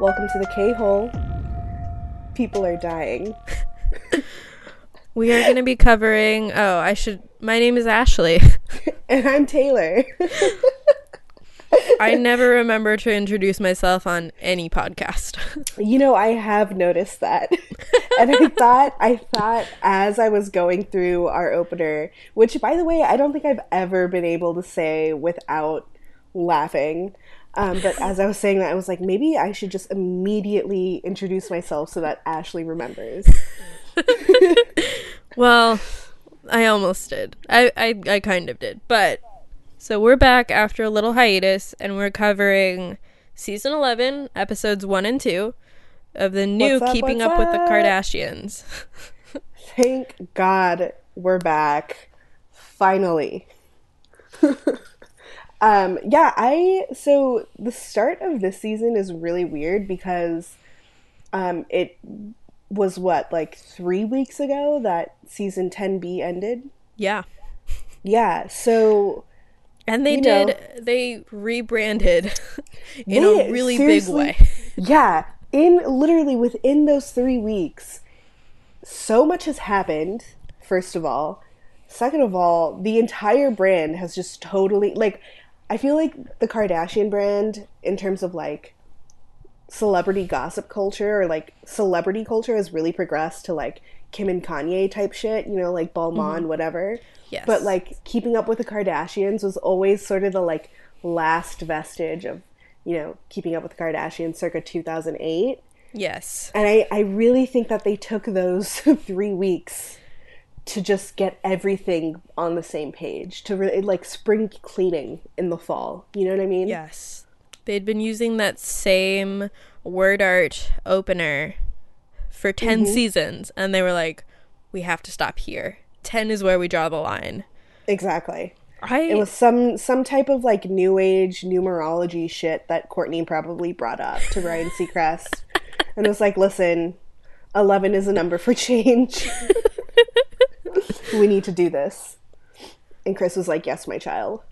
Welcome to the K hole. People are dying. We are going to be covering. Oh, I should. My name is Ashley. And I'm Taylor. I never remember to introduce myself on any podcast. you know, I have noticed that. and I thought I thought as I was going through our opener, which by the way, I don't think I've ever been able to say without laughing. Um, but as I was saying that, I was like, maybe I should just immediately introduce myself so that Ashley remembers. well, I almost did. I, I, I kind of did. But so we're back after a little hiatus and we're covering season 11, episodes 1 and 2 of the new up, Keeping what's Up with the? Kardashians. Thank God we're back. Finally. um yeah, I so the start of this season is really weird because um it was what like 3 weeks ago that season 10B ended. yeah. Yeah, so And they You know. did, they rebranded in They- a really big way. yeah, in literally within those 3 weeks so much has happened first of all. Second of all, the entire brand has just totally like I feel like the Kardashian brand in terms of like celebrity gossip culture or like celebrity culture has really progressed to like Kim and Kanye type shit, you know, like Balmain, mm-hmm. whatever. Yes. But like keeping up with the Kardashians was always sort of the like last vestige of, you know, keeping up with the Kardashians circa 2008. Yes. And I, I really think that they took those three weeks to just get everything on the same page, to really like spring cleaning in the fall. You know what I mean? Yes. They'd been using that same word art opener for 10 Mm-hmm. seasons, and they were like, we have to stop here. 10 is where we draw the line. Exactly. I It was some some type of like new age numerology shit that Kourtney probably brought up to Ryan Seacrest. and it was like, listen, eleven is a number for change. we need to do this. And Kris was like, Yes, my child.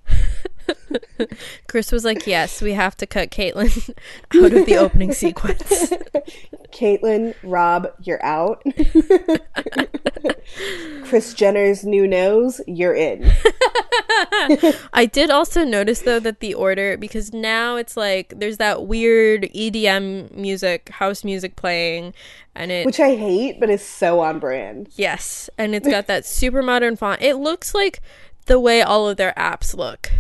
Kris was like, yes, we have to cut Caitlyn out of the opening sequence. Caitlyn, Rob, you're out. Kris Jenner's new nose, you're in. I did also notice though that the order because now it's like there's that weird EDM music, house music playing, and it Which I hate, but is so on brand. yes, and it's got that super modern font. It looks like the way all of their apps look.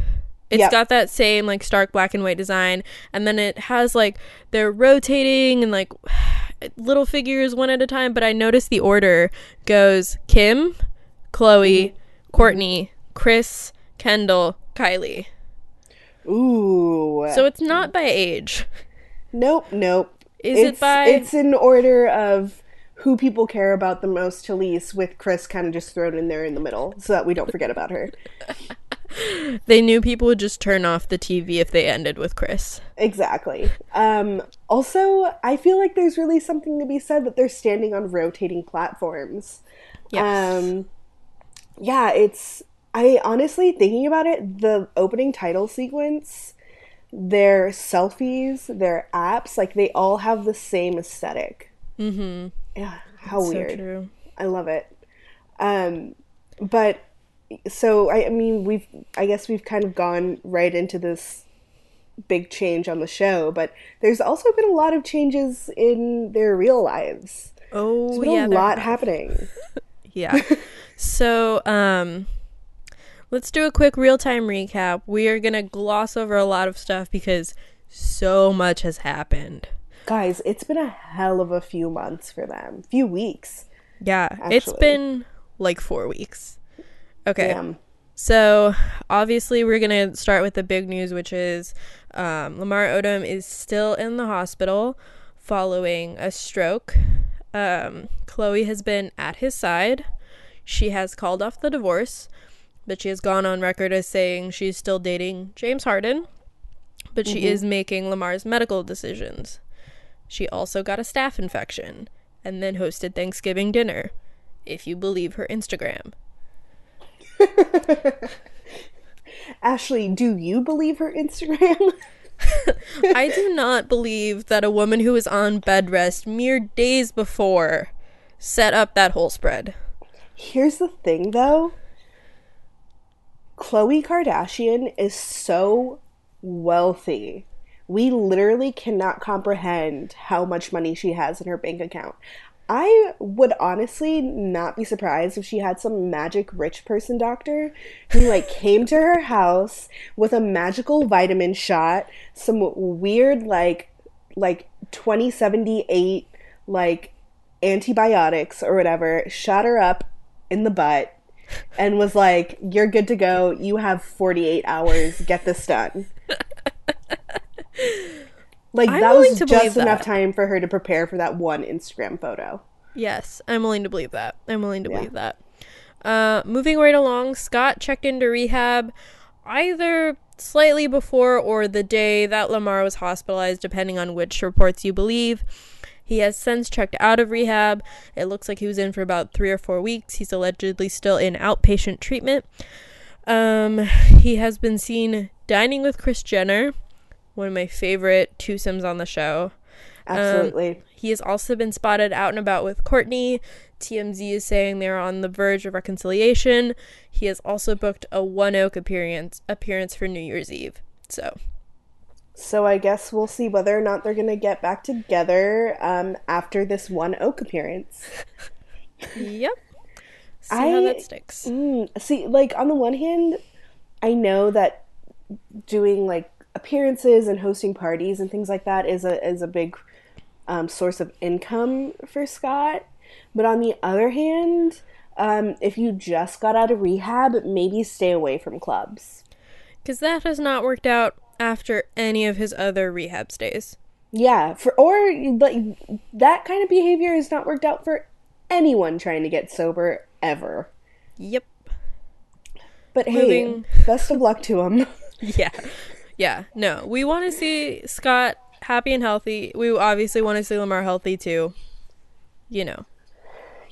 It's Yep. got that same like stark black and white design, and then it has like they're rotating and like little figures one at a time. But I noticed the order goes Kim, Khloé, mm-hmm. Kourtney, Kris, Kendall, Kylie. Ooh. So it's not by age. Nope, nope. Is it it's, by- It's in order of who people care about the most to least, with Kris kind of just thrown in there in the middle, so that we don't forget about her. They knew people would just turn off the TV if they ended with Kris. Exactly. Um, also, I feel like there's really something to be said that they're standing on rotating platforms. Yes. Um, yeah, it's. I honestly, thinking about it, the opening title sequence, their selfies, their apps, like they all have the same aesthetic. mm-hmm. Yeah, how So weird. true. I love it. Um, but so I, I mean, we've I guess we've kind of gone right into this big change on the show, but there's also been a lot of changes in their real lives. Oh yeah, a lot happening. Yeah. so, um, let's do a quick real time recap. We are gonna gloss over a lot of stuff because so much has happened. Guys, it's been a hell of a few months for them. Few weeks. Yeah, it's been like four weeks. Okay. Damn. So obviously we're gonna start with the big news, which is um, Lamar Odom is still in the hospital following a stroke. Um, Khloé has been at his side. She has called off the divorce, but she has gone on record as saying she's still dating James Harden, but she is making Lamar's medical decisions. She also got a staph infection and then hosted Thanksgiving dinner, if you believe her Instagram. Ashley, do you believe her Instagram? I do not believe that a woman who was on bed rest mere days before set up that whole spread. Here's the thing though. Khloe Kardashian is so wealthy. We literally cannot comprehend how much money she has in her bank account. I would honestly not be surprised if she had some magic rich person doctor who like came to her house with a magical vitamin shot, some weird like like 2078 like antibiotics or whatever, shot her up in the butt and was like, "You're good to go. You have 48 hours. Get this done." Like I'm that was just enough that. time for her to prepare for that one Instagram photo. Yes, I'm willing to believe that. I'm willing to Yeah. believe that. Uh, moving right along, Scott checked into rehab either slightly before or the day that Lamar was hospitalized, depending on which reports you believe. He has since checked out of rehab. It looks like he was in for about three or four weeks. He's allegedly still in outpatient treatment. Um, he has been seen dining with Kris Jenner, one of my favorite twosomes on the show. Absolutely. He has also been spotted out and about with Kourtney. TMZ is saying they're on the verge of reconciliation. He has also booked a One Oak appearance appearance for New Year's Eve. So so I guess we'll see whether or not they're gonna get back together um, after this one Oak appearance. yep. See how I- that sticks. Mm, see, like on the one hand, I know that doing like appearances and hosting parties and things like that is a is a big um, source of income for Scott. But on the other hand, um, if you just got out of rehab, maybe stay away from clubs. Because that has not worked out after any of his other rehab stays. Yeah, for or like that kind of behavior has not worked out for anyone trying to get sober ever. Yep. But hey, Moving- best of luck to him. Yeah. Yeah. No. We want to see Scott happy and healthy. We obviously want to see Lamar healthy too. You know. All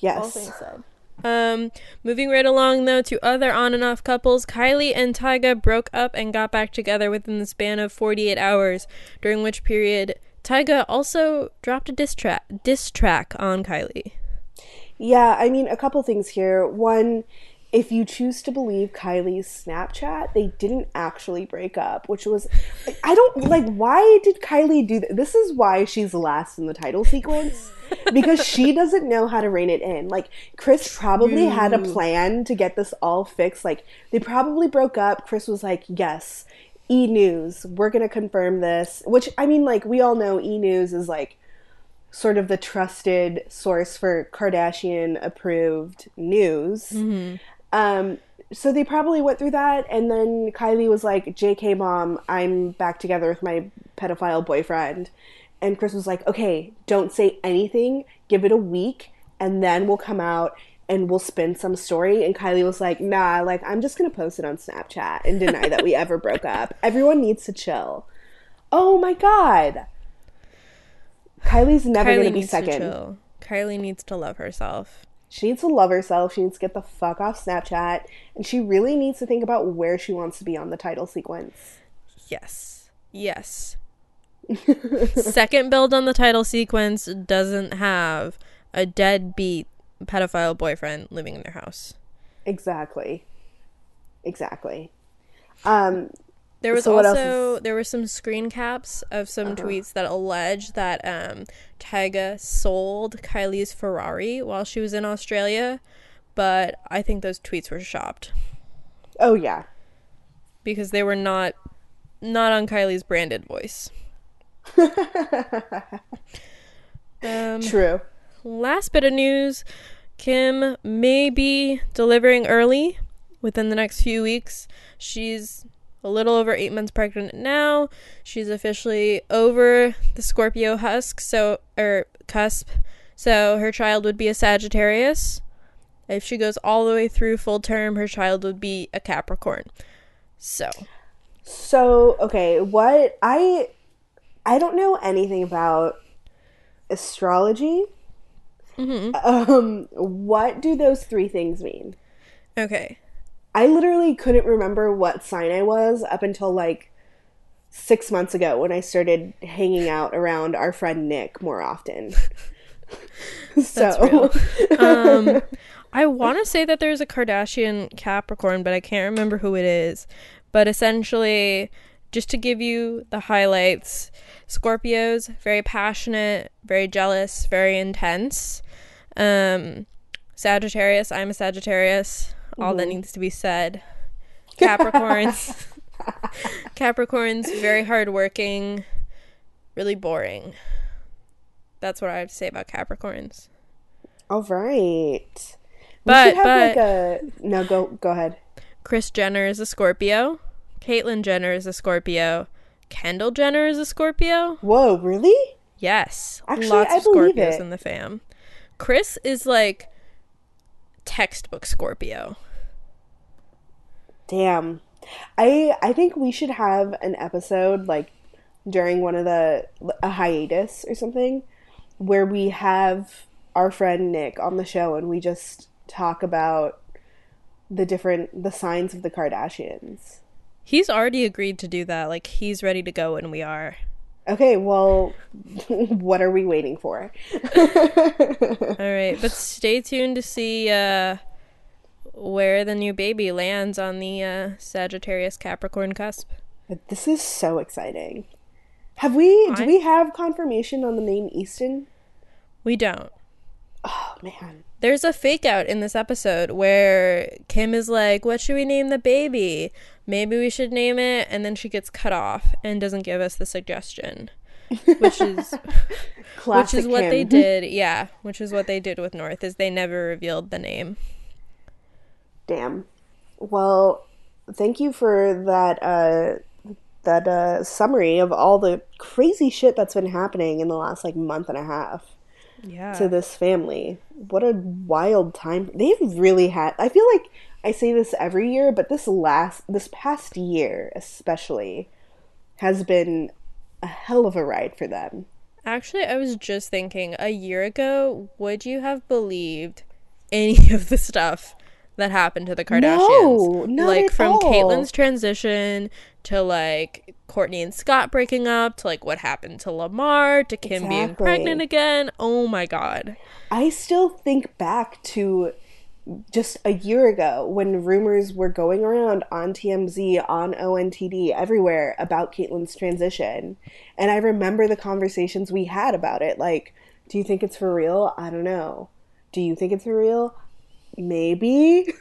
yes. things said. Um, moving right along though to other on and off couples, Kylie and Tyga broke up and got back together within the span of 48 hours, during which period Tyga also dropped a diss track, diss track on Kylie. Yeah, I mean, a couple things here. One, if you choose to believe Kylie's Snapchat, they didn't actually break up, which was. I don't. Like, why did Kylie do that? This is why she's last in the title sequence. Because she doesn't know how to rein it in. Like, Kris probably had a plan to get this all fixed. Like, they probably broke up. Kris was like, yes. E News, we're gonna confirm this. Which I mean, like we all know, E News is like sort of the trusted source for Kardashian approved news. Mm-hmm. Um, so they probably went through that, and then Kylie was like, "JK, mom, I'm back together with my pedophile boyfriend," and Kris was like, "Okay, don't say anything. Give it a week, and then we'll come out." And we'll spin some story. And Kylie was like, nah, like, I'm just gonna post it on Snapchat and deny that we ever broke up. Everyone needs to chill. Oh my god. Kylie's never Kylie gonna be needs second. to. Kylie needs to love herself. She needs to love herself. She needs to get the fuck off Snapchat. And she really needs to think about where she wants to be on the title sequence. Yes. Yes. Second build on the title sequence doesn't have a deadbeat pedophile boyfriend living in their house. Exactly. Exactly. Um, There was So also there were some screen caps of some tweets that allege that um Tyga sold Kylie's Ferrari while she was in Australia, but I think those tweets were shopped oh, yeah. because they were not not on Kylie's branded voice. um, True. last bit of news Kim may be delivering early within the next few weeks. She's a little over eight months pregnant now. She's officially over the Scorpio husk, so or cusp. So her child would be a Sagittarius. If she goes all the way through full term, her child would be a Capricorn. So So, okay, what I I don't know anything about astrology. Mhm. Um, what do those three things mean? okay. I literally couldn't remember what sign I was up until like six months ago when I started hanging out around our friend Nick more often. so, um, I want to say that there's a Kardashian Capricorn, but I can't remember who it is. But essentially, just to give you the highlights, Scorpios very passionate, very jealous, very intense. Um, Sagittarius, I'm a Sagittarius. All mm-hmm. that needs to be said. Capricorns. Capricorns very hardworking, really boring. That's what I have to say about Capricorns. All right. But but like a... no, go go ahead. Kris Jenner is a Scorpio. Caitlyn Jenner is a Scorpio. Kendall Jenner is a Scorpio. Whoa, really? Yes. Actually, Lots I of Scorpios in the fam. Kris is like textbook Scorpio. Damn. I I think we should have an episode like during one of the a hiatus or something where we have our friend Nick on the show and we just talk about the different the signs of the Kardashians. He's already agreed to do that. Like he's ready to go and we are. Okay, well, what are we waiting for? All right, but stay tuned to see uh where the new baby lands on the uh, Sagittarius Capricorn cusp. This is so exciting. Have we? I... Do we have confirmation on the name Easton? We don't. Oh man. There's a fake out in this episode where Kim is like, "What should we name the baby? Maybe we should name it," and then she gets cut off and doesn't give us the suggestion, which is which is what Kim. they did. Yeah, which is what they did with North is they never revealed the name. Damn. Well, thank you for that uh that uh summary of all the crazy shit that's been happening in the last like month and a half. Yeah. To this family. What a wild time. They've really had I feel like I say this every year, but this last this past year especially has been a hell of a ride for them. Actually, I was just thinking a year ago, would you have believed any of the stuff that happened to the Kardashians. No, like from all. Caitlyn's transition to like Kourtney and Scott breaking up to like what happened to Lamar to Kim exactly. being pregnant again. Oh my god. I still think back to just a year ago when rumors were going around on TMZ, on ONTD, everywhere about Caitlyn's transition. And I remember the conversations we had about it. Like, do you think it's for real? I don't know. Do you think it's for real? Maybe.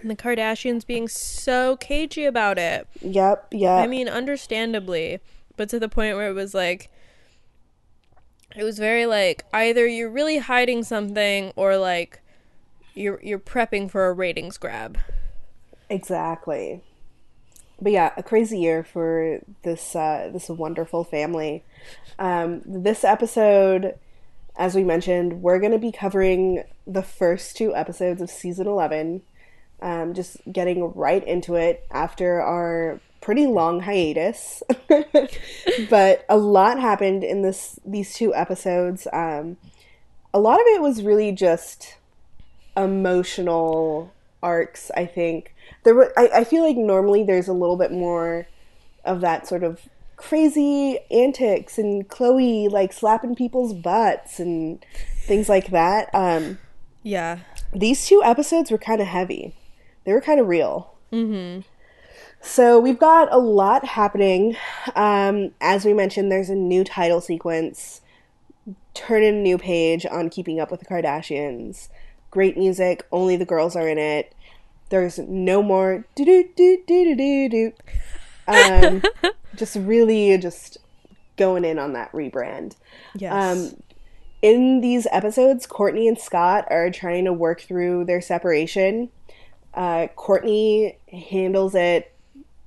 And the Kardashians being so cagey about it. Yep, yeah. I mean, understandably, but to the point where it was like, it was very like either you're really hiding something or like you're you're prepping for a ratings grab. Exactly. But yeah, a crazy year for this uh, this wonderful family. Um, this episode as we mentioned, we're going to be covering the first two episodes of season 11. Um, just getting right into it after our pretty long hiatus. but a lot happened in this these two episodes. Um, a lot of it was really just emotional arcs, I think. There were I, I feel like normally there's a little bit more of that sort of crazy antics and Khloé like slapping people's butts and things like that. Um, yeah. These two episodes were kind of heavy. They were kind of real. Mm-hmm. So we've got a lot happening. Um, as we mentioned, there's a new title sequence. Turn in a new page on Keeping Up with the Kardashians. Great music. Only the girls are in it. There's no more do do do do do do. Um, just really just going in on that rebrand. Yes. Um, in these episodes, Kourtney and Scott are trying to work through their separation. Uh, Kourtney handles it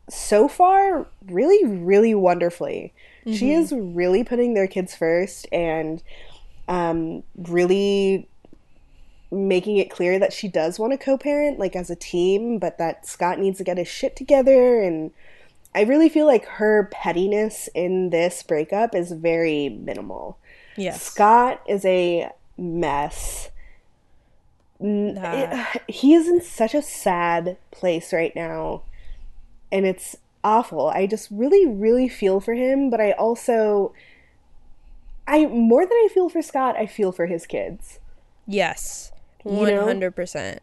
so far really, really wonderfully. Mm-hmm. She is really putting their kids first and um, really making it clear that she does want to co-parent like as a team but that scott needs to get his shit together and I really feel like her pettiness in this breakup is very minimal. Yes. Scott is a mess. It, he is in such a sad place right now. And it's awful. I just really, really feel for him, but I also I more than I feel for Scott, I feel for his kids. Yes. You know? 100%.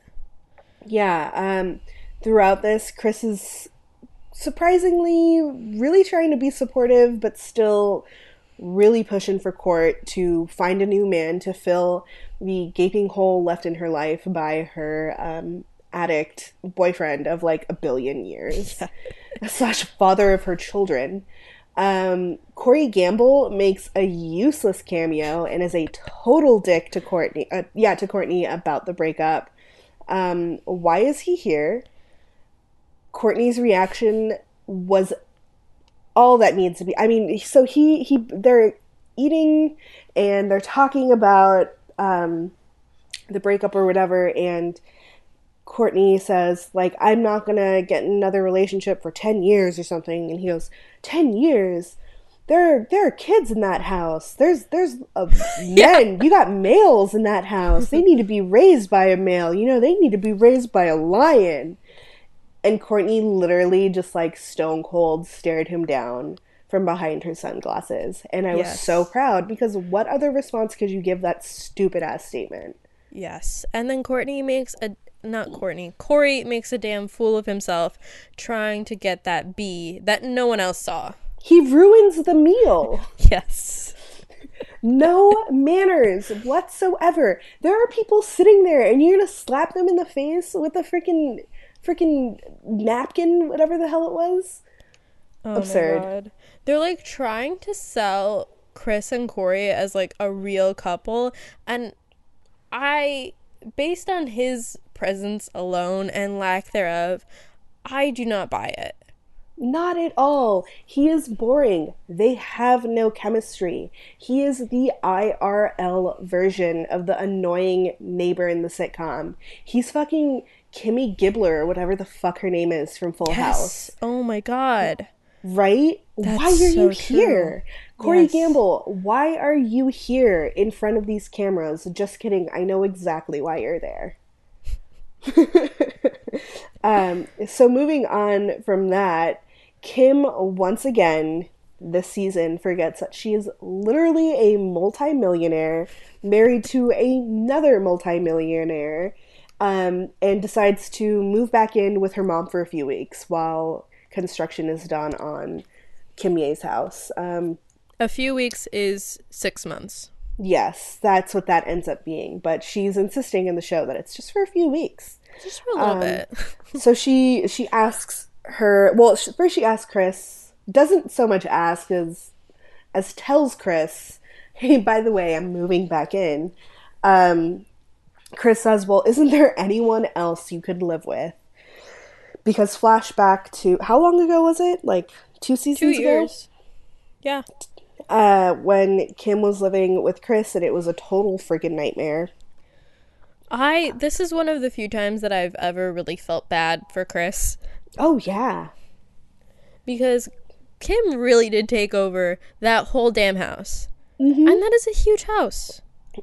Yeah, um throughout this, Kris is surprisingly really trying to be supportive, but still really pushing for Court to find a new man to fill the gaping hole left in her life by her um, addict boyfriend of like a billion years, slash father of her children. Um, Corey Gamble makes a useless cameo and is a total dick to Kourtney. Uh, yeah, to Kourtney about the breakup. Um, why is he here? Kourtney's reaction was all that needs to be. I mean, so he he they're eating and they're talking about um, the breakup or whatever, and Kourtney says like, "I'm not gonna get another relationship for ten years or something," and he goes, 10 years." There, there are kids in that house. There's, there's a men. You got males in that house. They need to be raised by a male. You know, they need to be raised by a lion. And Kourtney literally just like stone cold stared him down from behind her sunglasses. And I was so proud because what other response could you give that stupid ass statement? Yes. And then Kourtney makes a not Kourtney. Corey makes a damn fool of himself trying to get that bee that no one else saw. He ruins the meal. Yes. No manners whatsoever. There are people sitting there and you're gonna slap them in the face with a freaking freaking napkin, whatever the hell it was. Oh Absurd. My God. They're like trying to sell Kris and Corey as like a real couple and I based on his presence alone and lack thereof, I do not buy it. Not at all. He is boring. They have no chemistry. He is the IRL version of the annoying neighbor in the sitcom. He's fucking Kimmy Gibbler, or whatever the fuck her name is from Full House. Oh my god. Right? why That's are you so true. here? Corey Yes. Gamble, why are you here in front of these cameras? Just kidding. I know exactly why you're there. um, so moving on from that, Kim once again this season forgets that she is literally a multimillionaire married to another multimillionaire um, and decides to move back in with her mom for a few weeks while construction is done on Kimye's house. Um, A few weeks is 6 months. yes, that's what that ends up being, but she's insisting in the show that it's just for a few weeks. Just for a little Um, bit. so she she asks her well first she asks kris doesn't so much ask as as tells kris hey by the way i'm moving back in um kris says well isn't there anyone else you could live with because flashback to how long ago was it like two 2 seasons ago years. Yeah. uh when kim was living with kris and it was a total freaking nightmare I this is one of the few times that I've ever really felt bad for Kris oh yeah because Kim really did take over that whole damn house. mm-hmm. And that is a huge house.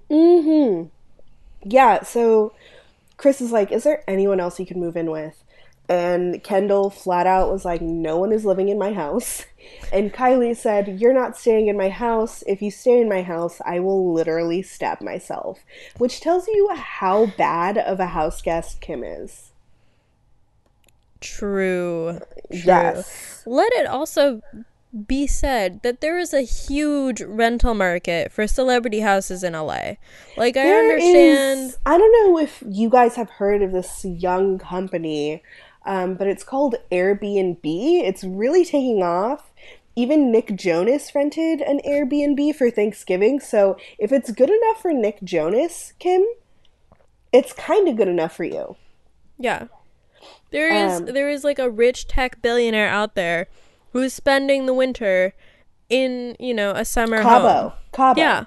Mm-hmm. Yeah, so Kris is like, is there anyone else you can move in with? And Kendall flat out was like, no one is living in my house. And Kylie said, You're not staying in my house. If you stay in my house, I will literally stab myself. Which tells you how bad of a house guest Kim is. True. True. Yes. Let it also be said that there is a huge rental market for celebrity houses in LA. Like I There understand is- I don't know if you guys have heard of this young company, um, but it's called Airbnb. It's really taking off. Even Nick Jonas rented an Airbnb for Thanksgiving. So if it's good enough for Nick Jonas, Kim, it's kind of good enough for you. Yeah. There is Um, there is like a rich tech billionaire out there who's spending the winter in, you know, a summer Cabo. home. Cabo. Yeah.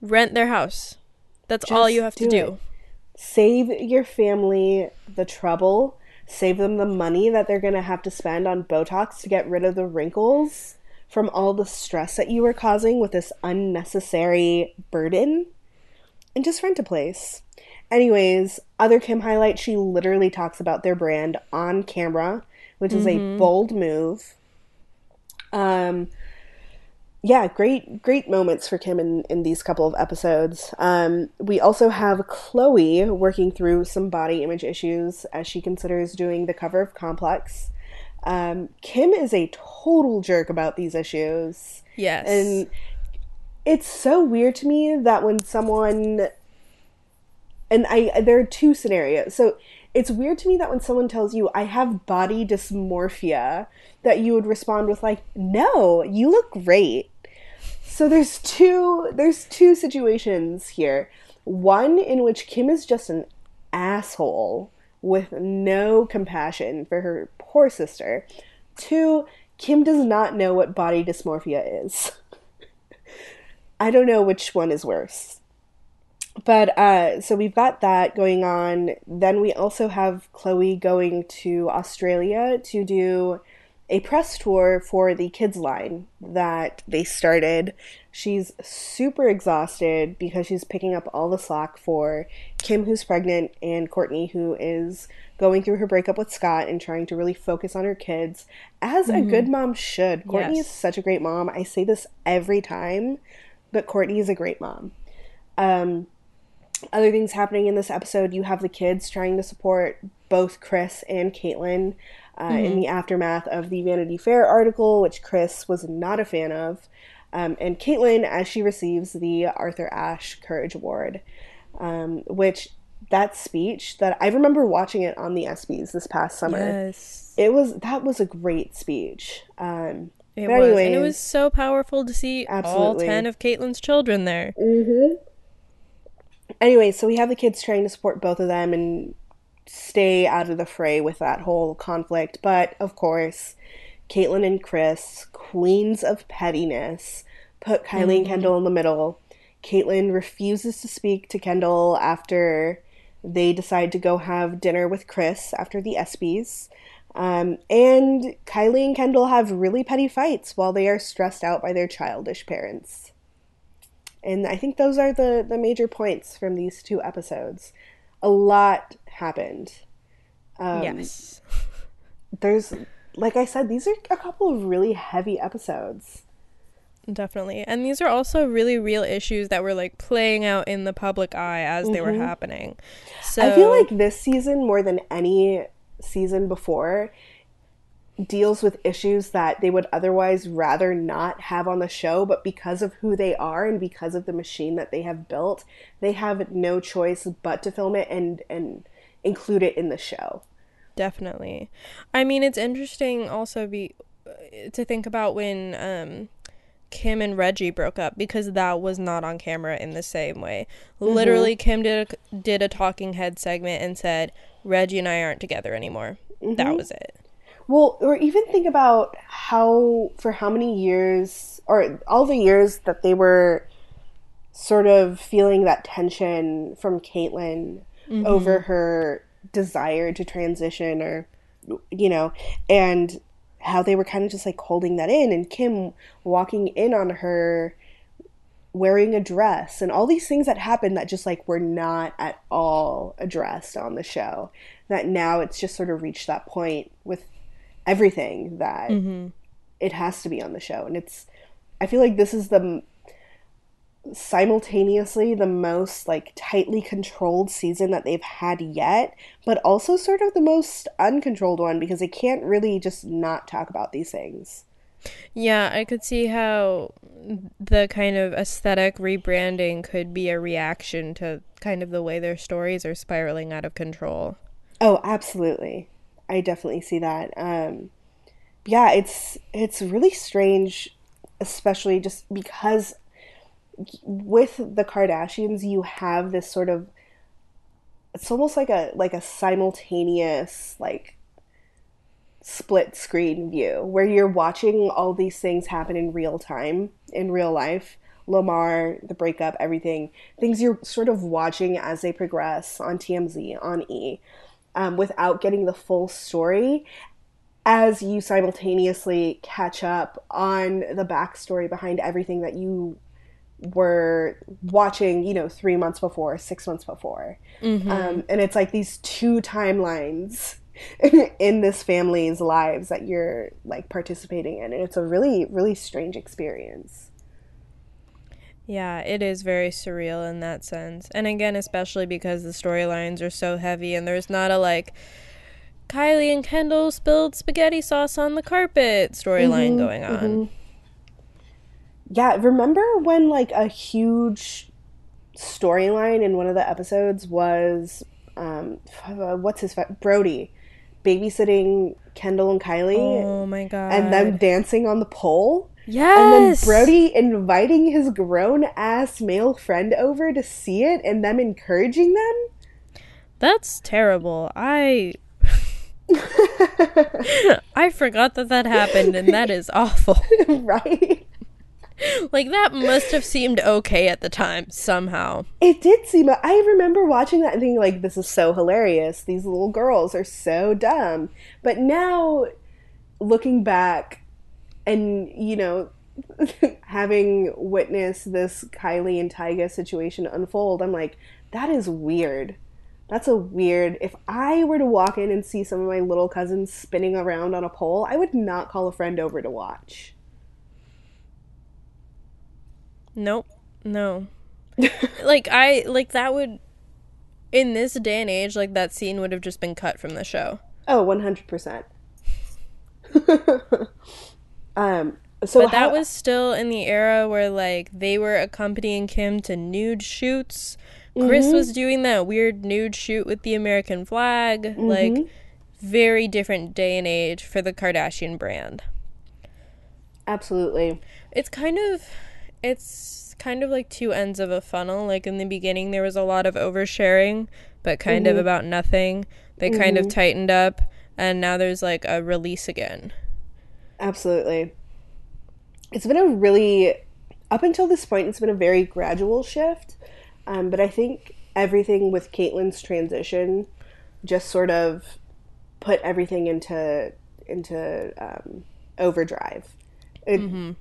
Rent their house. That's all you have to do do. it. Save your family the trouble. Save them the money that they're going to have to spend on Botox to get rid of the wrinkles from all the stress that you were causing with this unnecessary burden. And just rent a place. Anyways, other Kim highlight, she literally talks about their brand on camera which is a mm-hmm. bold move. Um, yeah, great, great moments for Kim in, in these couple of episodes. Um, we also have Khloé working through some body image issues as she considers doing the cover of Complex. Um, Kim is a total jerk about these issues. Yes. And it's so weird to me that when someone and I there are two scenarios. So it's weird to me that when someone tells you I have body dysmorphia that you would respond with like, "No, you look great." So there's two there's two situations here. One in which Kim is just an asshole with no compassion for her poor sister. Two, Kim does not know what body dysmorphia is. I don't know which one is worse. But uh, so we've got that going on. Then we also have Khloé going to Australia to do a press tour for the kids line that they started. She's super exhausted because she's picking up all the slack for Kim, who's pregnant, and Kourtney, who is going through her breakup with Scott and trying to really focus on her kids, as a good mom should. Kourtney Yes. is such a great mom. I say this every time, but Kourtney is a great mom. Um, other things happening in this episode you have the kids trying to support both kris and caitlyn uh, in the aftermath of the vanity fair article which kris was not a fan of um, and caitlyn as she receives the arthur ashe courage award um, which that speech that i remember watching it on the ESPYs this past summer yes. it was that was a great speech um, It was. And it was so powerful to see all 10 of Caitlyn's children there. Mm-hmm. Anyway, so we have the kids trying to support both of them and stay out of the fray with that whole conflict. But of course, Caitlyn and Kris, queens of pettiness, put Kylie and Kendall in the middle. Caitlyn refuses to speak to Kendall after they decide to go have dinner with Kris after the ESPYs. Um, and Kylie and Kendall have really petty fights while they are stressed out by their childish parents. And I think those are the, the major points from these two episodes. A lot happened. Um, yes. There's, like I said, these are a couple of really heavy episodes. Definitely. And these are also really real issues that were like playing out in the public eye as they were Mhm. happening. So I feel like this season, more than any season before, deals with issues that they would otherwise rather not have on the show, but because of who they are and because of the machine that they have built, they have no choice but to film it and and include it in the show. Definitely. I mean, it's interesting also be to think about when um Kim and Reggie broke up because that was not on camera in the same way. Literally, Kim did a, did a talking head segment and said, "Reggie and I aren't together anymore." That was it. Well, or even think about how, for how many years, or all the years that they were sort of feeling that tension from Caitlyn mm-hmm. over her desire to transition, or, you know, and how they were kind of just like holding that in, and Kim walking in on her wearing a dress, and all these things that happened that just like were not at all addressed on the show. That now it's just sort of reached that point with everything that mm-hmm. it has to be on the show. And it's i feel like this is the simultaneously the most like tightly controlled season that they've had yet but also sort of the most uncontrolled one because they can't really just not talk about these things. Yeah, I could see how the kind of aesthetic rebranding could be a reaction to kind of the way their stories are spiraling out of control. oh absolutely i definitely see that. Um yeah it's it's really strange especially just because with the Kardashians, you have this sort of it's almost like a like a simultaneous like split screen view where you're watching all these things happen in real time in real life. Lamar, the breakup, everything, things you're sort of watching as they progress on TMZ, on E, um, without getting the full story as you simultaneously catch up on the backstory behind everything that you were watching, you know, three months before, six months before. Um, and it's like these two timelines in this family's lives that you're like participating in. And it's a really really strange experience yeah, it is very surreal in that sense. And again, especially because the storylines are so heavy and there's not a like Kylie and Kendall spilled spaghetti sauce on the carpet storyline mm-hmm, going on. Mm-hmm. Yeah, remember when like a huge storyline in one of the episodes was um what's his fa- Brody babysitting Kendall and Kylie. Oh my god. And them dancing on the pole? Yes. And then Brody inviting his grown ass male friend over to see it and them encouraging them? That's terrible. I I forgot that that happened and that is awful. right? like that must have seemed okay at the time somehow. It did seem I remember watching that and thinking like this is so hilarious. These little girls are so dumb. But now looking back and you know having witnessed this Kylie and Tyga situation unfold, I'm like, that is weird. That's a weird. If I were to walk in and see some of my little cousins spinning around on a pole, I would not call a friend over to watch. Nope. No. like I like that would in this day and age like that scene would have just been cut from the show. Oh, 100%. Um, so but that was still in the era where like they were accompanying Kim to nude shoots. Mm-hmm. was doing that weird nude shoot with the American flag. Mm-hmm. Like very different day and age for the Kardashian brand. Absolutely. It's kind of it's kind of like two ends of a funnel. Like in the beginning there was a lot of oversharing, but kind mm-hmm. of about nothing. They kind of mm-hmm. tightened up and now there's like a release again. Absolutely. It's been a really, up until this point, it's been a very gradual shift. Um, but I think everything with Caitlyn's transition just sort of put everything into into um, overdrive. It, mm-hmm.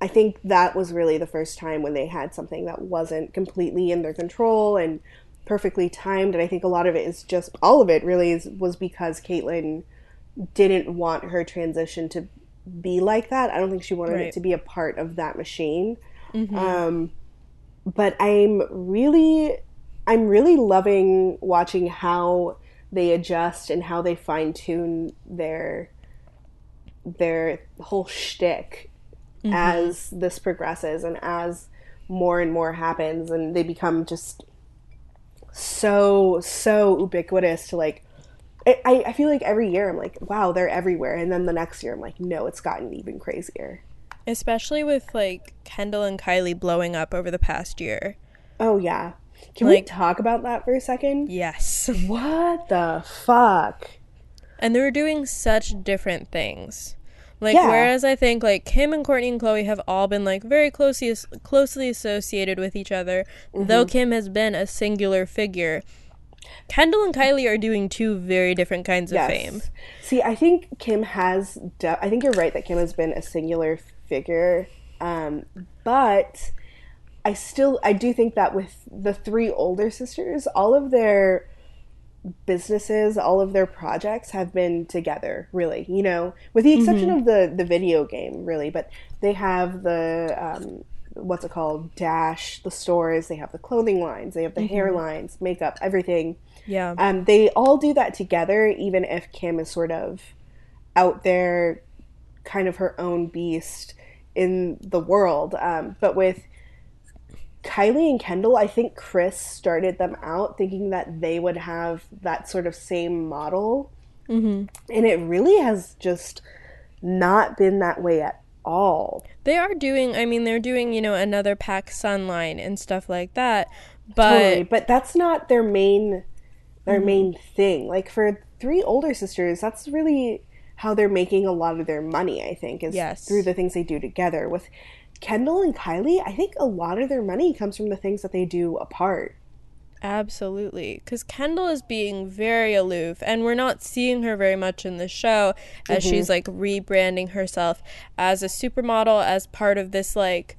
I think that was really the first time when they had something that wasn't completely in their control and perfectly timed. And I think a lot of it is just all of it really is, was because Caitlyn didn't want her transition to be like that. I don't think she wanted right. it to be a part of that machine. Mm-hmm. Um, but I'm really, I'm really loving watching how they adjust and how they fine tune their their whole shtick mm-hmm. as this progresses and as more and more happens, and they become just so so ubiquitous to like I, I feel like every year I'm like, wow, they're everywhere. And then the next year I'm like, no, it's gotten even crazier. Especially with like Kendall and Kylie blowing up over the past year. Oh, yeah. Can like, we talk about that for a second? Yes. What the fuck? And they were doing such different things. Like yeah. whereas I think like Kim and Kourtney and Khloé have all been like very closely closely associated with each other, mm-hmm. though Kim has been a singular figure. Kendall and Kylie are doing two very different kinds of yes. fame. See, I think Kim has. De- I think you're right that Kim has been a singular figure, um, but I still I do think that with the three older sisters, all of their businesses, all of their projects have been together. Really, you know, with the exception mm-hmm. of the the video game, really, but they have the um, what's it called dash the stores they have the clothing lines they have the mm-hmm. hair lines makeup everything yeah um they all do that together even if kim is sort of out there kind of her own beast in the world um but with Kylie and Kendall, I think kris started them out thinking that they would have that sort of same model. Mm-hmm. And it really has just not been that way at all. They are doing, I mean, they're doing, you know, another PacSun line and stuff like that. But totally, but that's not their main their mm-hmm. main thing. Like for three older sisters, that's really how they're making a lot of their money, I think, is yes. through the things they do together. With Kendall and Kylie, I think a lot of their money comes from the things that they do apart. Absolutely. Because Kendall is being very aloof, and we're not seeing her very much in the show as mm-hmm. she's like rebranding herself as a supermodel as part of this like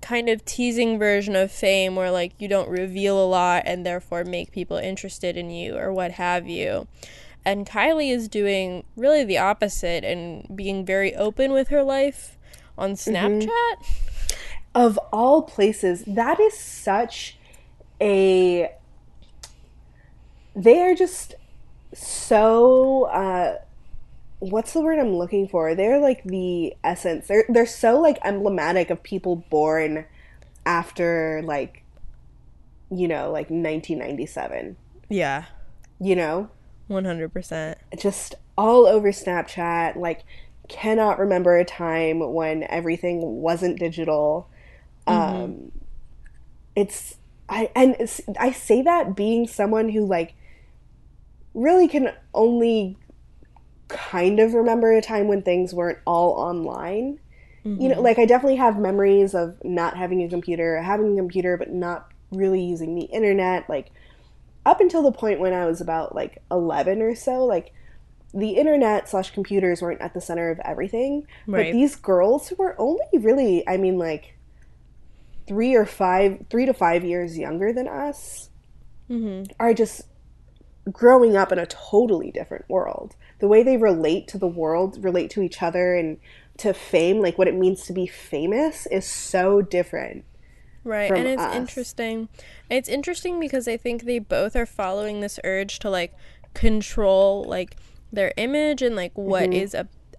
kind of teasing version of fame where like you don't reveal a lot and therefore make people interested in you or what have you. And Kylie is doing really the opposite and being very open with her life on Snapchat. Mm-hmm. Of all places, that is such a. They are just so. Uh, what's the word I'm looking for? They're like the essence. They're they're so like emblematic of people born after like you know, like 1997. Yeah. You know? 100%. Just all over Snapchat, like cannot remember a time when everything wasn't digital. Mm-hmm. Um it's I and I say that being someone who like really can only kind of remember a time when things weren't all online. Mm-hmm. You know, mm-hmm. like I definitely have memories of not having a computer, having a computer but not really using the internet. Like up until the point when I was about like 11 or so, like the internet slash computers weren't at the center of everything. Right. But these girls who were only really, I mean, like three or five, three to five years younger than us, mm-hmm. are just growing up in a totally different world. The way they relate to the world, relate to each other, and to fame, like what it means to be famous, is so different. Right. And it's us. interesting. It's interesting because I think they both are following this urge to like control like their image and like what mm-hmm. is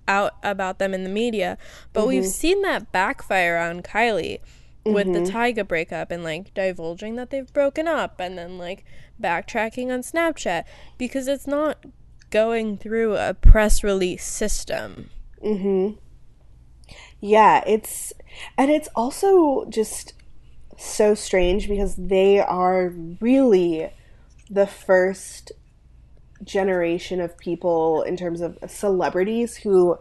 out about them in the media. But mm-hmm. we've seen that backfire on Kylie with mm-hmm. the Tyga breakup and like divulging that they've broken up and then like backtracking on Snapchat because it's not going through a press release system. Mhm. Yeah, it's and it's also just so strange because they are really the first generation of people in terms of celebrities who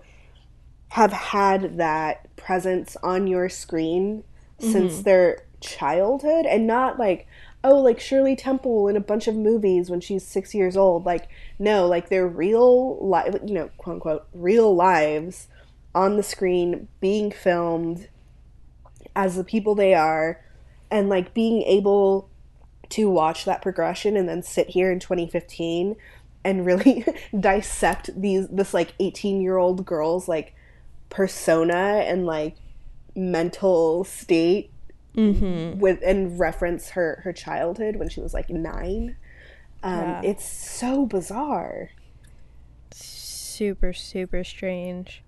have had that presence on your screen mm-hmm. since their childhood and not like oh like Shirley Temple in a bunch of movies when she's 6 years old like no like their real life you know quote unquote real lives on the screen being filmed as the people they are and like being able to watch that progression and then sit here in 2015 and really dissect these this like 18 year old girl's like persona and like mental state mm-hmm. with and reference her her childhood when she was like nine um, yeah. it's so bizarre super super strange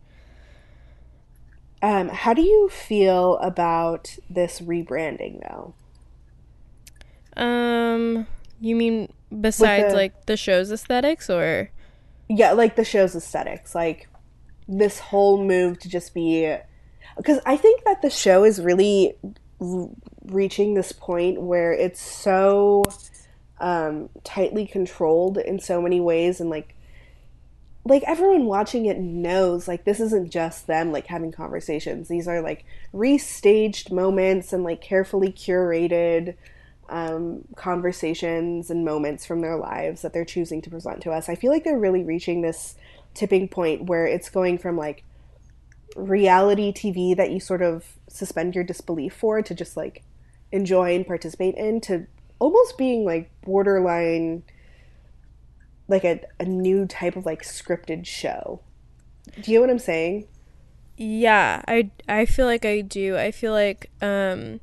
um, how do you feel about this rebranding, though? Um, you mean besides the, like the show's aesthetics, or? Yeah, like the show's aesthetics, like this whole move to just be, because I think that the show is really r- reaching this point where it's so um, tightly controlled in so many ways, and like like everyone watching it knows like this isn't just them like having conversations. These are like restaged moments and like carefully curated um, conversations and moments from their lives that they're choosing to present to us. I feel like they're really reaching this tipping point where it's going from like reality tv that you sort of suspend your disbelief for to just like enjoy and participate in to almost being like borderline like a, a new type of like scripted show. Do you know what I'm saying? Yeah, I I feel like I do. I feel like um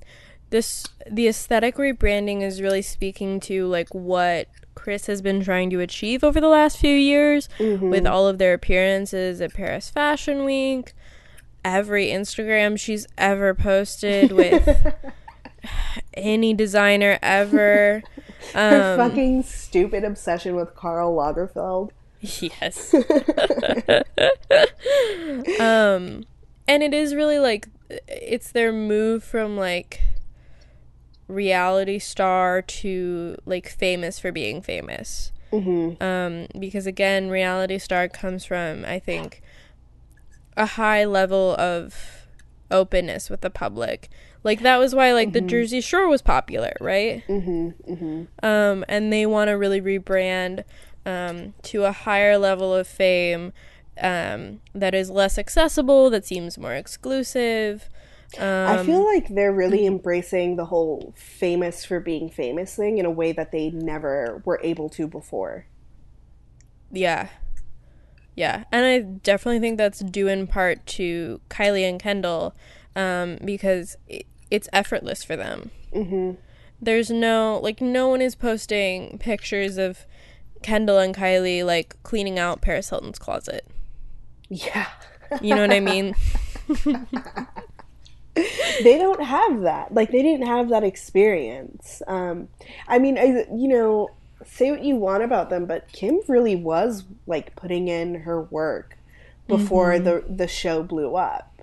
this the aesthetic rebranding is really speaking to like what Kris has been trying to achieve over the last few years mm-hmm. with all of their appearances at Paris Fashion Week, every Instagram she's ever posted with any designer ever. Her um, fucking stupid obsession with Karl Lagerfeld. Yes. um, and it is really like it's their move from like reality star to like famous for being famous. Mm-hmm. Um, because again, reality star comes from I think a high level of openness with the public like that was why like mm-hmm. the Jersey Shore was popular, right? Mm-hmm, mm-hmm. Um, and they want to really rebrand um, to a higher level of fame um, that is less accessible, that seems more exclusive. I feel um, like they're really embracing the whole famous for being famous thing in a way that they never were able to before. Yeah. Yeah. And I definitely think that's due in part to Kylie and Kendall um, because it, it's effortless for them. Mm-hmm. There's no, like, no one is posting pictures of Kendall and Kylie, like, cleaning out Paris Hilton's closet. Yeah. You know what I mean? they don't have that. Like they didn't have that experience. Um, I mean, I, you know, say what you want about them, but Kim really was like putting in her work before mm-hmm. the the show blew up.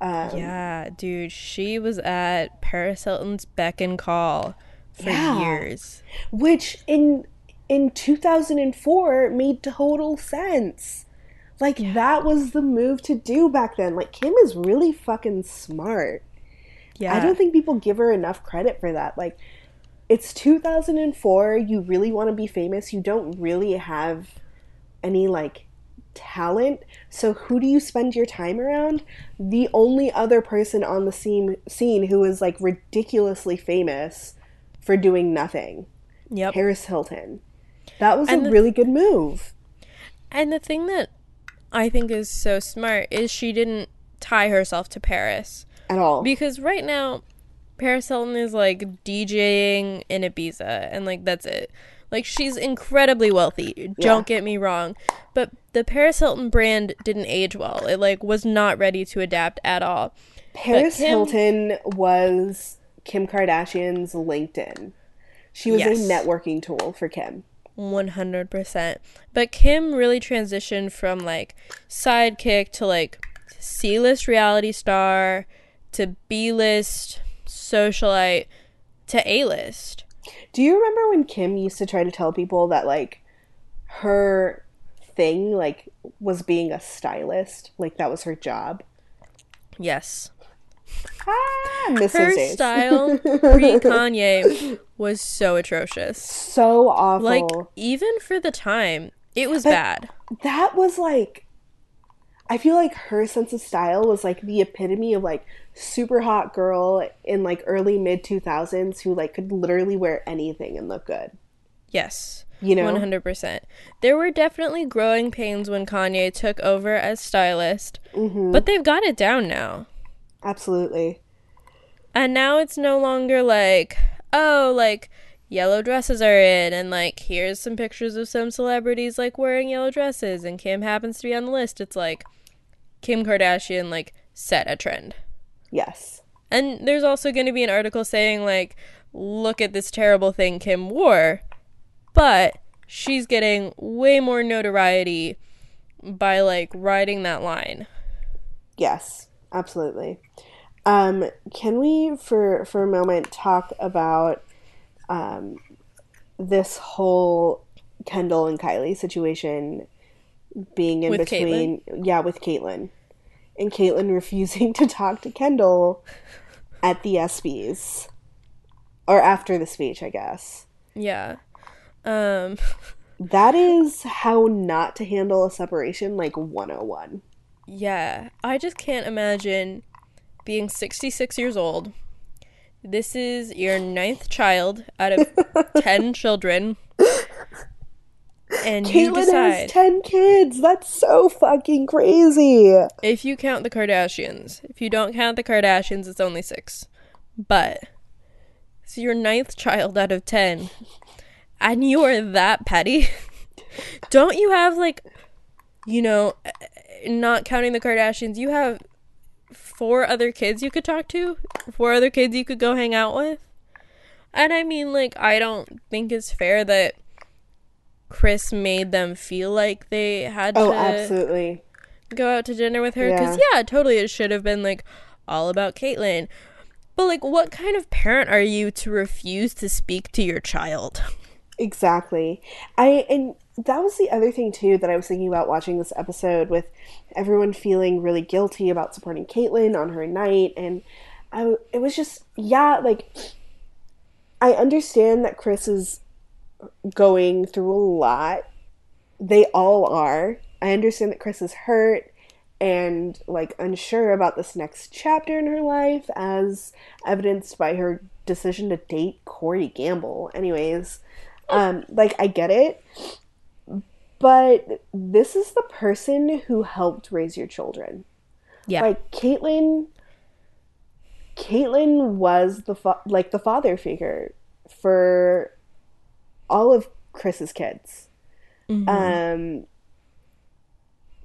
Um, yeah, dude, she was at Paris Hilton's beck and call for yeah. years, which in in 2004 made total sense. Like yeah. that was the move to do back then. Like Kim is really fucking smart. Yeah. I don't think people give her enough credit for that. Like it's 2004, you really want to be famous, you don't really have any like talent. So who do you spend your time around? The only other person on the scene scene who is like ridiculously famous for doing nothing. Yep. Paris Hilton. That was and a the, really good move. And the thing that I think is so smart is she didn't tie herself to Paris at all. Because right now, Paris Hilton is like DJing in Ibiza, and like that's it. Like she's incredibly wealthy. Yeah. Don't get me wrong, but the Paris Hilton brand didn't age well. It like was not ready to adapt at all. Paris Kim, Hilton was Kim Kardashian's LinkedIn. She was yes. a networking tool for Kim. 100%. But Kim really transitioned from like sidekick to like C list reality star to B list socialite to A list. Do you remember when Kim used to try to tell people that like her thing like was being a stylist? Like that was her job? Yes. Ah, Mrs. Her style pre Kanye was so atrocious. So awful. Like even for the time, it was but bad. That was like I feel like her sense of style was like the epitome of like super hot girl in like early mid 2000s who like could literally wear anything and look good. Yes. You know? 100%. There were definitely growing pains when Kanye took over as stylist, mm-hmm. but they've got it down now. Absolutely. And now it's no longer like, oh, like yellow dresses are in, and like here's some pictures of some celebrities like wearing yellow dresses, and Kim happens to be on the list. It's like Kim Kardashian like set a trend. Yes. And there's also going to be an article saying like, look at this terrible thing Kim wore, but she's getting way more notoriety by like riding that line. Yes, absolutely. Um, can we, for for a moment, talk about um, this whole Kendall and Kylie situation being in with between? Caitlyn? Yeah, with Caitlyn, and Caitlyn refusing to talk to Kendall at the ESPYS or after the speech, I guess. Yeah. Um. that is how not to handle a separation like 101. Yeah, I just can't imagine being 66 years old. This is your ninth child out of 10 children. And Caitlyn you decide. has 10 kids. That's so fucking crazy. If you count the Kardashians. If you don't count the Kardashians, it's only six. But it's your ninth child out of 10. And you are that petty. don't you have, like, you know, not counting the Kardashians, you have four other kids you could talk to, four other kids you could go hang out with. And I mean, like, I don't think it's fair that Kris made them feel like they had oh, to absolutely go out to dinner with her. Because, yeah. yeah, totally, it should have been like all about Caitlyn. But, like, what kind of parent are you to refuse to speak to your child? Exactly. I, and that was the other thing too that I was thinking about watching this episode with everyone feeling really guilty about supporting Caitlyn on her night and I it was just yeah like I understand that Kris is going through a lot they all are I understand that Kris is hurt and like unsure about this next chapter in her life as evidenced by her decision to date Corey Gamble anyways um like I get it but this is the person who helped raise your children. Yeah. Like Caitlyn Caitlyn was the fa- like the father figure for all of Kris's kids. Mhm. Um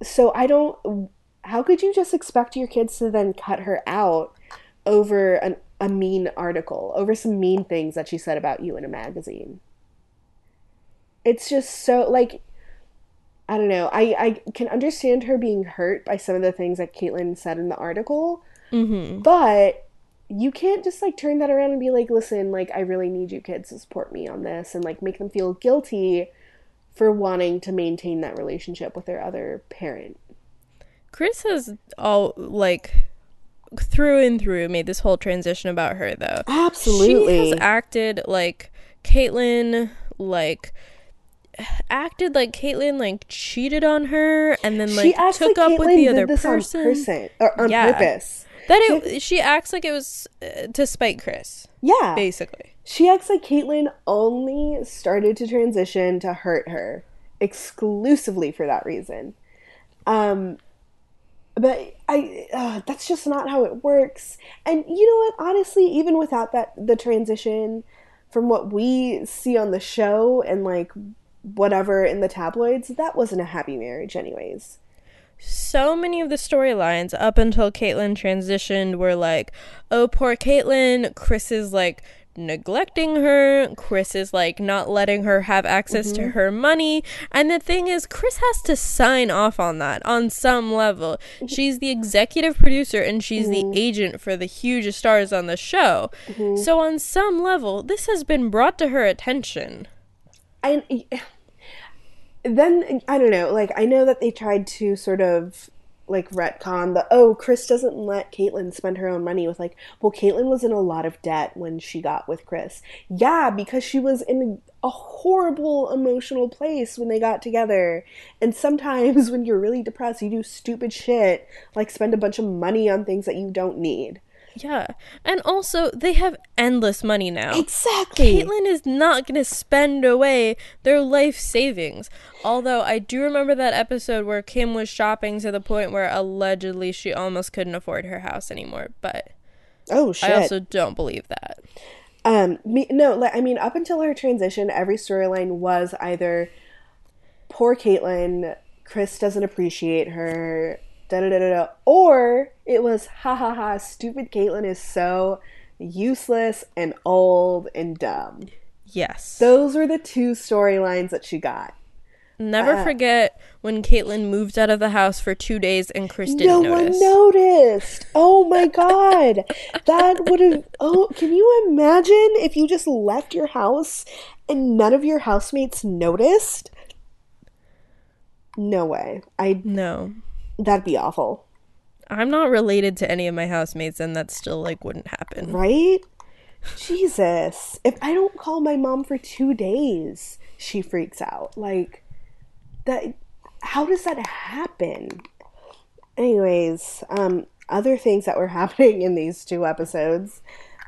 so I don't how could you just expect your kids to then cut her out over an, a mean article, over some mean things that she said about you in a magazine? It's just so like I don't know. I, I can understand her being hurt by some of the things that Caitlyn said in the article, Mhm. but you can't just like turn that around and be like, listen, like I really need you kids to support me on this and like make them feel guilty for wanting to maintain that relationship with their other parent. Kris has all like through and through made this whole transition about her though. Absolutely. She has acted like Caitlyn like acted like Caitlyn like cheated on her and then like took like up with the other this person. on person or on Yeah. purpose. That it, she acts like it was uh, to spite Kris, Yeah. basically. She acts like Caitlyn only started to transition to hurt her exclusively for that reason. Um, but I, uh, that's just not how it works. And you know what? Honestly, even without that, the transition from what we see on the show and like whatever in the tabloids, that wasn't a happy marriage, anyways. So many of the storylines up until Caitlyn transitioned were like, oh, poor Caitlyn. Kris is like neglecting her. Kris is like not letting her have access to mm-hmm. her money. And the thing is, Kris has to sign off on that on some level. Mm-hmm. She's the executive producer and she's the mm-hmm. agent for the huge stars on the show. So, on some level, this has been brought to her attention. and then I don't know. Like I know that they tried to sort of like retcon the oh Kris doesn't let Caitlyn spend her own money with like well Caitlyn was in a lot of debt when she got with Kris. Yeah, because she was in a horrible emotional place when they got together. And sometimes when you're really depressed, you do stupid shit like spend a bunch of money on things that you don't need. Yeah. And also, they have endless money now. Exactly. Caitlyn is not going to spend away their life savings. Although I do remember that episode where Kim was shopping to the point where allegedly she almost couldn't afford her house anymore. But oh shit. I also don't believe that. Um, me, no, like, I mean, up until her transition, every storyline was either poor Caitlyn, Kris doesn't appreciate her, da da da da, or it was ha ha ha, stupid Caitlyn is so useless and old and dumb. Yes. Those were the two storylines that she got. Never uh, forget when Caitlyn moved out of the house for two days and Kris didn't no notice. one noticed. Oh my god. that would have Oh, can you imagine if you just left your house and none of your housemates noticed? No way. I No. That'd be awful, I'm not related to any of my housemates, and that still like wouldn't happen. right? Jesus. If I don't call my mom for 2 days, she freaks out. Like that how does that happen? Anyways, um other things that were happening in these two episodes.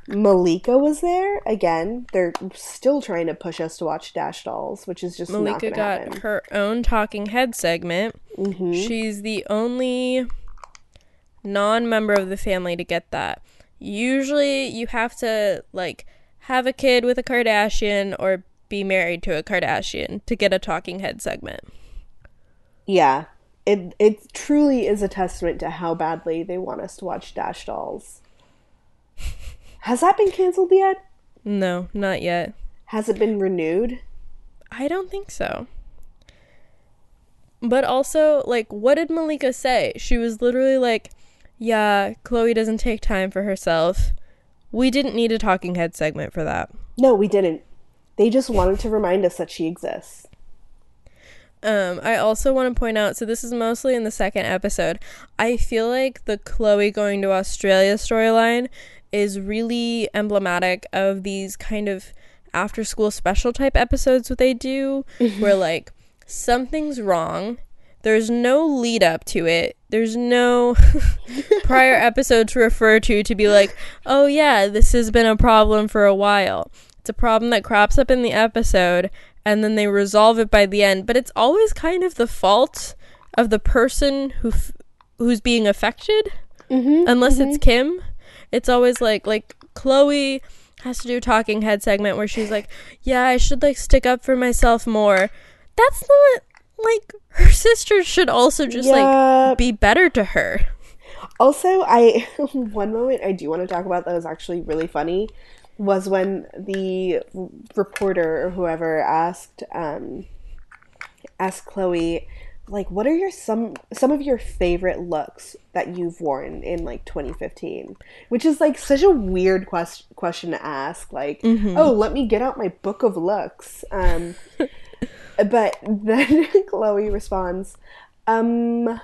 Malika was there again. They're still trying to push us to watch Dash Dolls, which is just Malika got happen. her own talking head segment. Mhm. She's the only non member of the family to get that. Usually, you have to, like, have a kid with a Kardashian or be married to a Kardashian to get a talking head segment. Yeah, it it truly is a testament to how badly they want us to watch Dash Dolls. Has that been canceled yet? No, not yet. Has it been renewed? I don't think so. But also, like, what did Malika say? She was literally like, yeah, Khloé doesn't take time for herself. We didn't need a talking head segment for that. No, we didn't. They just wanted to remind us that she exists. Um, I also want to point out so this is mostly in the second episode. I feel like the Khloé going to Australia storyline is really emblematic of these kind of after school special type episodes that they do where like something's wrong. There's no lead up to it. There's no prior episode to refer to to be like, "Oh yeah, this has been a problem for a while." It's a problem that crops up in the episode and then they resolve it by the end, but it's always kind of the fault of the person who f- who's being affected Mm-hmm, unless it's Kim. It's always like like Khloé has to do a talking head segment where she's like, "Yeah, I should like stick up for myself more." That's not like her sister should also just like be better to her. Also, I one moment I do want to talk about that was actually really funny was when the reporter or whoever asked um asked Khloé like what are your some some of your favorite looks that you've worn in like 2015 which is like such a weird quest- question to ask like oh let me get out my book of looks. Um but then Khloé responds um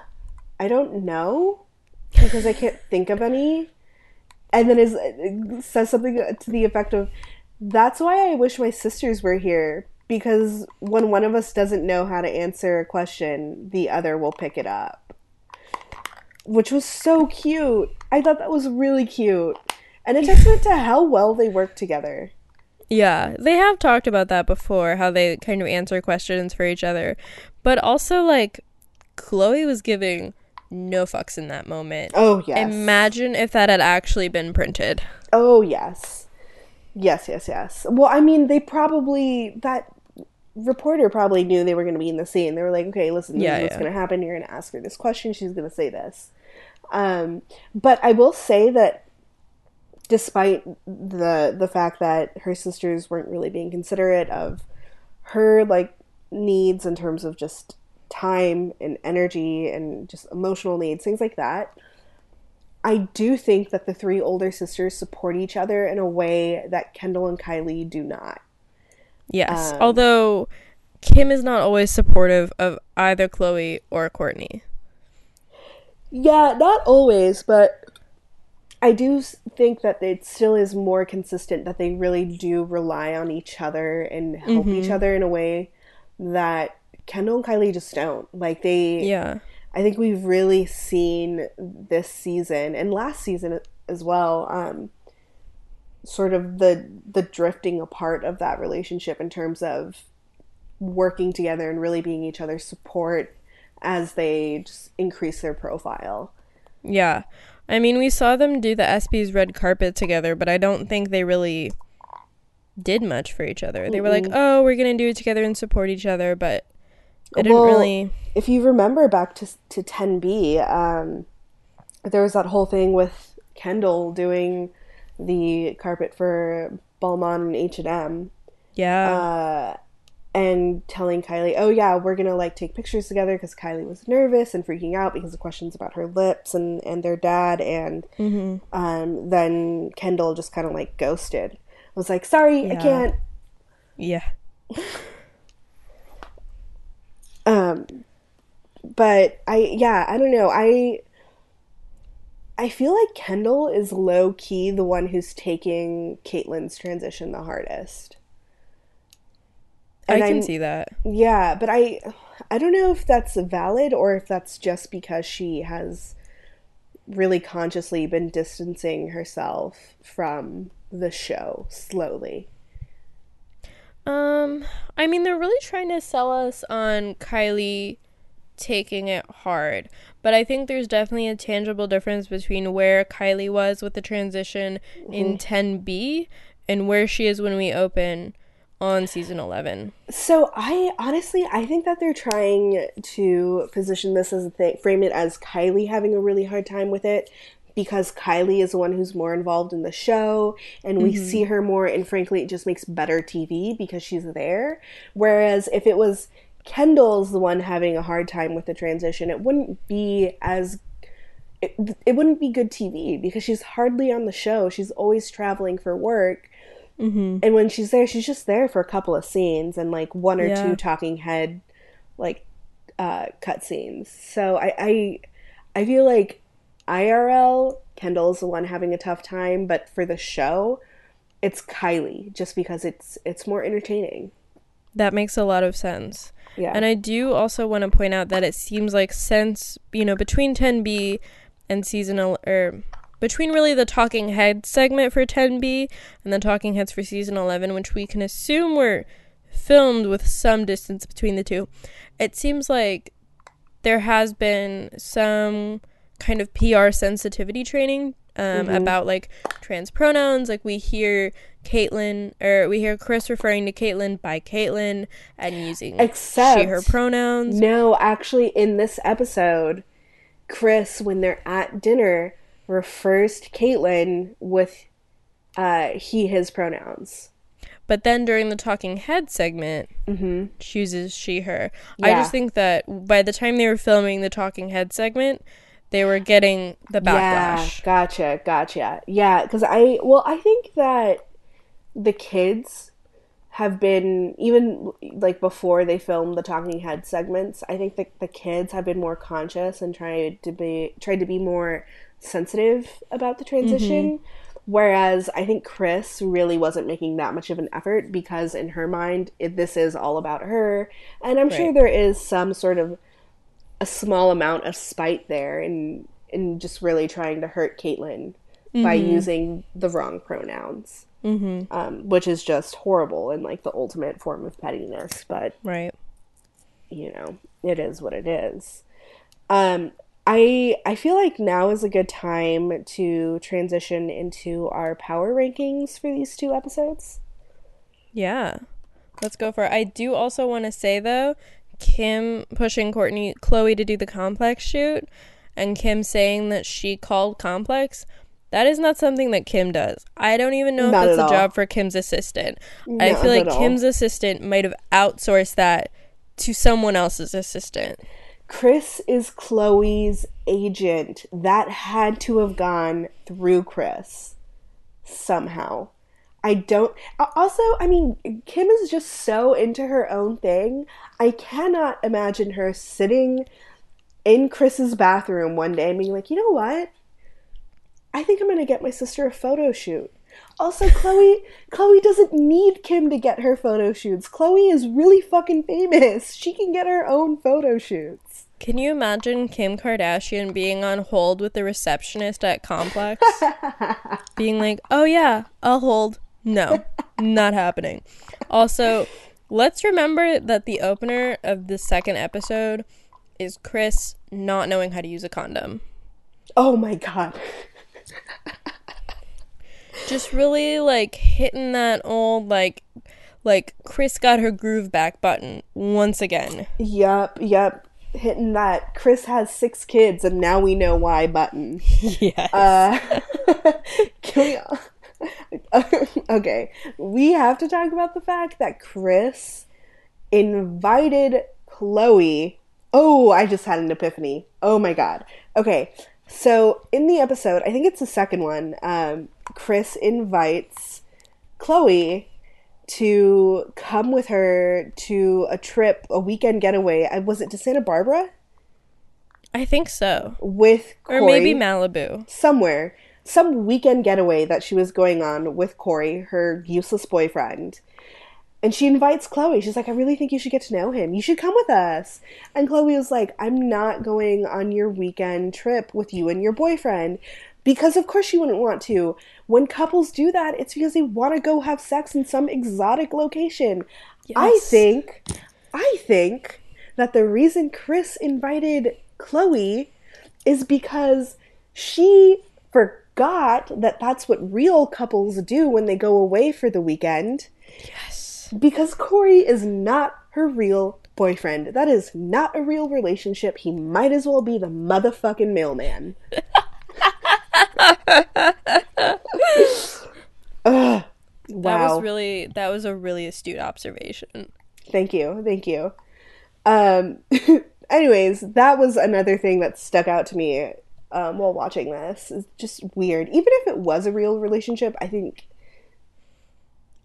I don't know because I can't think of any. And then is says something to the effect of, "That's why I wish my sisters were here because when one of us doesn't know how to answer a question, the other will pick it up." Which was so cute. I thought that was really cute, and a testament to how well they work together. Yeah, they have talked about that before, how they kind of answer questions for each other. But also like Khloé was giving no fucks in that moment. Oh yes. Imagine if that had actually been printed. Oh yes. Yes, yes, yes. Well, I mean, they probably that reporter probably knew they were going to be in the scene. They were like, "Okay, listen, this Yeah, is what's yeah. going to happen. You're going to ask her this question. She's going to say this." Um, but I will say that despite the the fact that her sisters weren't really being considerate of her like needs in terms of just time and energy and just emotional needs, things like that. I do think that the three older sisters support each other in a way that Kendall and Kylie do not. Yes. Um, Although Kim is not always supportive of either Khloé or Kourtney. Yeah, not always, but I do think that it still is more consistent that they really do rely on each other and help each other in a way that Kendall and Kylie just don't. Like they Yeah. I think we've really seen this season and last season as well, um, sort of the the drifting apart of that relationship in terms of working together and really being each other's support as they just increase their profile. Yeah. I mean, we saw them do the ESPYS red carpet together, but I don't think they really did much for each other. They were like, "Oh, we're going to do it together and support each other," but it didn't Well, really If you remember back to to 10B, um, there was that whole thing with Kendall doing the carpet for Balmain and H and M. Yeah. uh, and telling Kylie, "Oh yeah, we're gonna like take pictures together," because Kylie was nervous and freaking out because of questions about her lips and and their dad, and mm-hmm. um, then Kendall just kind of like ghosted. I was like, "Sorry, I can't." Yeah. Um, but I yeah, I don't know. I I feel like Kendall is low key the one who's taking Caitlyn's transition the hardest. And I can I'm- see that. Yeah, but I I don't know if that's valid or if that's just because she has really consciously been distancing herself from the show slowly. Um, I mean, they're really trying to sell us on Kylie taking it hard, but I think there's definitely a tangible difference between where Kylie was with the transition in mm-hmm. 10B and where she is when we open on season 11. So I honestly I think that they're trying to position this as a thing, frame it as Kylie having a really hard time with it because Kylie is the one who's more involved in the show and we mm-hmm. see her more and frankly it just makes better TV because she's there. Whereas if it was Kendall's the one having a hard time with the transition, it wouldn't be as it, it wouldn't be good TV because she's hardly on the show. She's always traveling for work. Mm-hmm. And when she's there, she's just there for a couple of scenes and like one or Yeah. two talking head like uh cut scenes. So I I I feel like IRL Kendall's the one having a tough time, but for the show, it's Kylie just because it's it's more entertaining. That makes a lot of sense. Yeah. And I do also want to point out that it seems like since, you know, between 10B and season el- or between really the talking head segment for 10B and the talking heads for season 11, which we can assume were filmed with some distance between the two. It seems like there has been some kind of PR sensitivity training um, Mhm. about like trans pronouns. Like we hear Caitlyn or we hear Kris referring to Caitlyn by Caitlyn and using Except she her pronouns. No, actually, in this episode, Kris, when they're at dinner, refers to Caitlyn with uh, he, his pronouns. But then during the talking head segment, Mm-hmm. chooses she her. I just think that by the time they were filming the talking head segment, they were getting the backlash. Yeah, gotcha, gotcha. Yeah, because I, well, I think that the kids have been, even like before they filmed the talking head segments, I think that the kids have been more conscious and tried to be, tried to be more sensitive about the mm-hmm. transition. Whereas I think Kris really wasn't making that much of an effort because in her mind, it, this is all about her. And I'm sure there is some sort of a small amount of spite there and and just really trying to hurt Caitlyn by using the wrong pronouns, Mm-hmm. um, which is just horrible and like the ultimate form of pettiness. But Right. you know, it is what it is. Um, I I feel like now is a good time to transition into our power rankings for these two episodes. Yeah. Let's go for it. I do also want to say though, Kim pushing Kourtney Khloé to do the complex shoot and Kim saying that she called complex that is not something that Kim does. I don't even know Not if that's a all. job for Kim's assistant. I feel like at all. Kim's assistant might have outsourced that to someone else's assistant. Kris is Khloé's agent. That had to have gone through Kris somehow. I don't. Also, I mean, Kim is just so into her own thing. I cannot imagine her sitting in Kris's bathroom one day and being like, you know what? I think I'm going to get my sister a photo shoot. Also, Khloé, Khloé doesn't need Kim to get her photo shoots. Khloé is really fucking famous. She can get her own photo shoots. Can you imagine Kim Kardashian being on hold with the receptionist at Complex? being like, oh yeah, I'll hold. No, not happening. Also, let's remember that the opener of the second episode is Kris not knowing how to use a condom. Oh my god. Just really like hitting that old like like Kris got her groove back button once again. Yep, yep. Hitting that Kris has six kids and now we know why button. Yes. Uh, can we, okay, we have to talk about the fact that Kris invited Khloé. Oh, I just had an epiphany. Oh my god. Okay, so in the episode, I think it's the second one, um, Kris invites Khloé to come with her to a trip, a weekend getaway. Was it to Santa Barbara? I think so. With Corey Or maybe Malibu. somewhere, some weekend getaway that she was going on with Corey, her useless boyfriend. And she invites Khloé. She's like, I really think you should get to know him. You should come with us. And Khloé was like, I'm not going on your weekend trip with you and your boyfriend. Because of course she wouldn't want to. When couples do that, it's because they want to go have sex in some exotic location. I think, I think that the reason Kris invited Khloé is because she forgot that that's what real couples do when they go away for the weekend. Yes. Because Corey is not her real boyfriend. That is not a real relationship. He might as well be the motherfucking mailman. Ugh. That was really that was a really astute observation. Thank you. Thank you. Um anyways, that was another thing that stuck out to me um, while watching this. It's just weird. Even if it was a real relationship, I think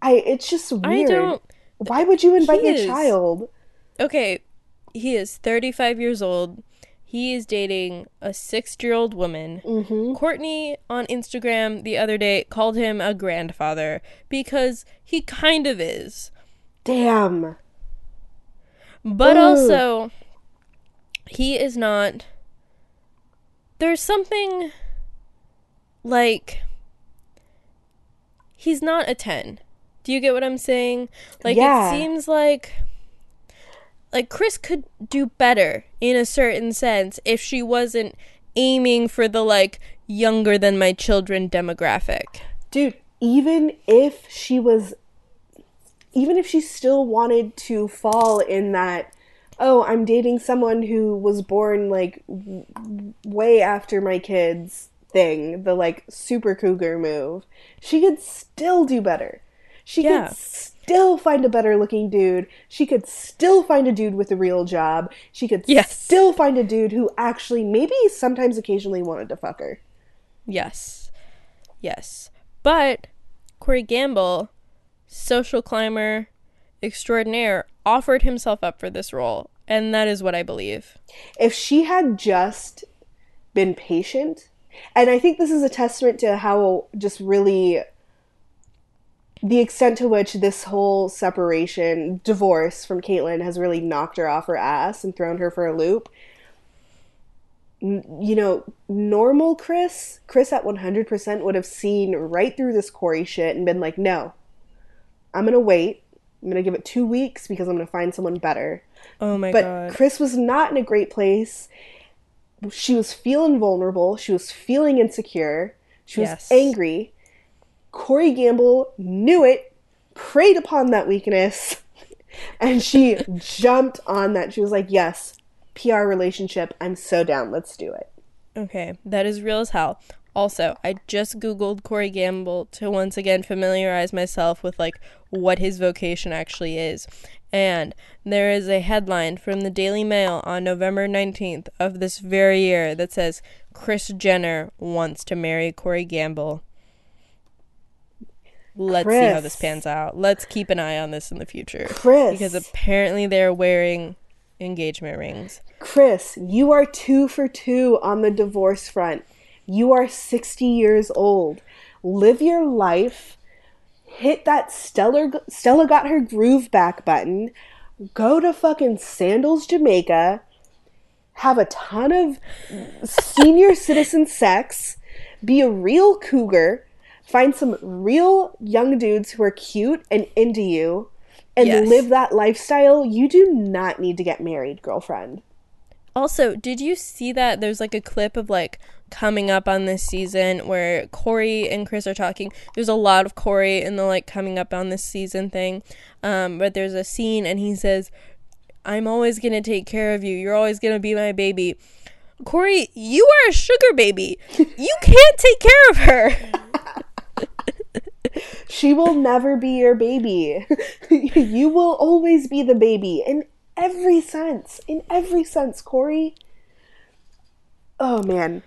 I it's just weird. I don't Why would you invite your is- child? Okay, he is 35 years old. He is dating a 6 year old woman. Mm-hmm. Kourtney on Instagram the other day called him a grandfather because he kind of is. Damn. But Ooh. also, he is not. There's something like. He's not a 10. Do you get what I'm saying? Like Yeah. it seems like like Kris could do better in a certain sense if she wasn't aiming for the like younger than my children demographic. Dude, even if she was even if she still wanted to fall in that oh, I'm dating someone who was born like w- way after my kids thing, the like super cougar move. She could still do better. She Yeah. could still find a better looking dude. She could still find a dude with a real job. She could Yes. still find a dude who actually maybe sometimes occasionally wanted to fuck her. Yes. Yes. But Corey Gamble, social climber extraordinaire, offered himself up for this role. And that is what I believe. if she had just been patient, and I think this is a testament to how just really the extent to which this whole separation, divorce from Caitlyn has really knocked her off her ass and thrown her for a loop. N- You know, normal Kris, Kris at 100% would have seen right through this Corey shit and been like, no, I'm going to wait. I'm going to give it two weeks because I'm going to find someone better. Oh my But god. But Kris was not in a great place. She was feeling vulnerable. She was feeling insecure. She was Yes. angry. Corey Gamble knew it, preyed upon that weakness, and she jumped on that. She was like, Yes, PR relationship. I'm so down. Let's do it. Okay, that is real as hell. Also, I just googled Corey Gamble to once again familiarize myself with like what his vocation actually is. And there is a headline from the Daily Mail on November 19th of this very year that says Kris Jenner wants to marry Corey Gamble. Let's see how this pans out. Let's keep an eye on this in the future. Kris. Because apparently they're wearing engagement rings. Kris, you are two for two on the divorce front. You are 60 years old. Live your life. Hit that Stellar, Stella got her groove back button. Go to fucking Sandals, Jamaica. Have a ton of senior citizen sex. Be a real cougar. Find some real young dudes who are cute and into you. And Yes. live that lifestyle. You do not need to get married, girlfriend. Also, did you see that there's like a clip of like coming up on this season where Corey and Kris are talking? There's a lot of Corey in the like coming up on this season thing. Um, but there's a scene and he says, I'm always gonna take care of you. You're always gonna be my baby. Corey, you are a sugar baby. You can't take care of her. She will never be your baby. you will always be the baby in every sense. In every sense, Corey. Oh man.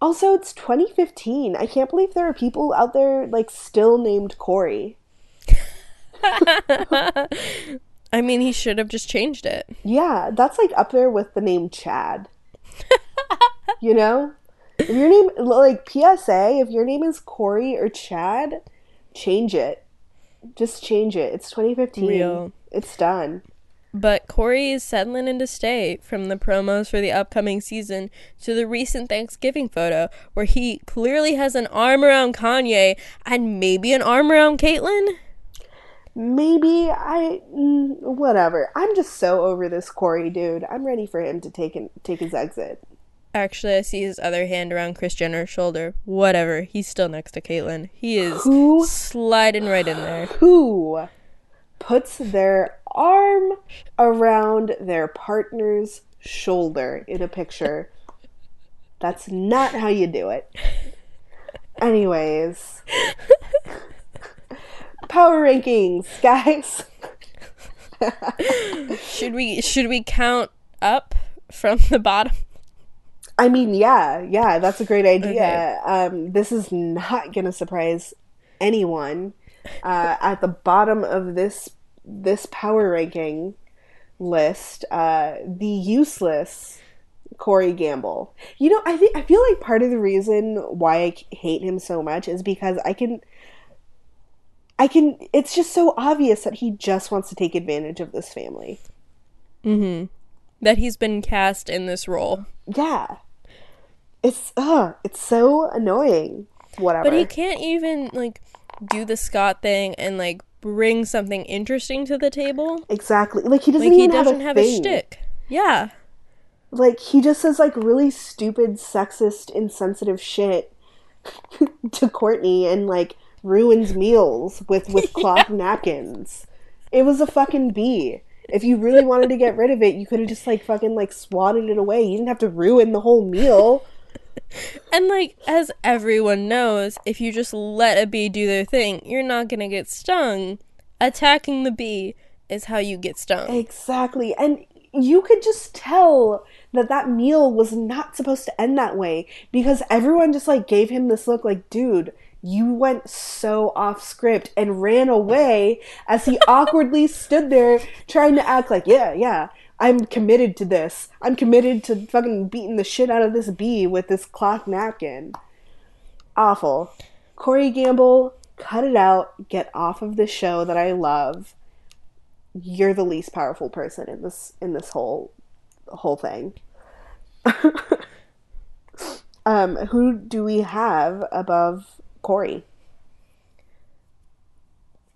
Also, it's 2015. I can't believe there are people out there like still named Corey. I mean, he should have just changed it. Yeah, that's like up there with the name Chad. you know? If your name like PSA, if your name is Corey or Chad, change it. Just change it. It's 2015. Real. It's done. But Corey is settling in to stay from the promos for the upcoming season to the recent Thanksgiving photo where he clearly has an arm around Kanye and maybe an arm around Caitlyn. Maybe I mm, whatever. I'm just so over this Corey dude. I'm ready for him to take an, take his exit. Actually, I see his other hand around Kris Jenner's shoulder. Whatever. He's still next to Caitlyn. He is Who sliding right in there. who puts their arm around their partner's shoulder in a picture? That's not how you do it. Anyways, power rankings, guys. Should we should we count up from the bottom? I mean, yeah, yeah, that's a great idea. Okay. Um, this is not gonna surprise anyone. Uh, at the bottom of this this power ranking list, uh, the useless Corey Gamble. You know, I think I feel like part of the reason why I hate him so much is because I can. I can. It's just so obvious that he just wants to take advantage of this family. Mm-hmm. That he's been cast in this role. Yeah, it's uh, it's so annoying. Whatever. But he can't even like do the Scott thing and like bring something interesting to the table. Exactly. Like he doesn't Like he even doesn't have a a shtick. Yeah. Like he just says like really stupid, sexist, insensitive shit to Kourtney and like ruins meals with with cloth napkins. It was a fucking bee. If you really wanted to get rid of it, you could have just like fucking like swatted it away. You didn't have to ruin the whole meal. And like as everyone knows, if you just let a bee do their thing, you're not going to get stung. Attacking the bee is how you get stung. Exactly. And you could just tell that that meal was not supposed to end that way because everyone just like gave him this look like, dude, you went so off script and ran away as he awkwardly stood there trying to act like, yeah, yeah, I'm committed to this. I'm committed to fucking beating the shit out of this bee with this cloth napkin. Awful. Corey Gamble, cut it out. Get off of the show that I love you're the least powerful person in this in this whole whole thing. um, who do we have above Corey?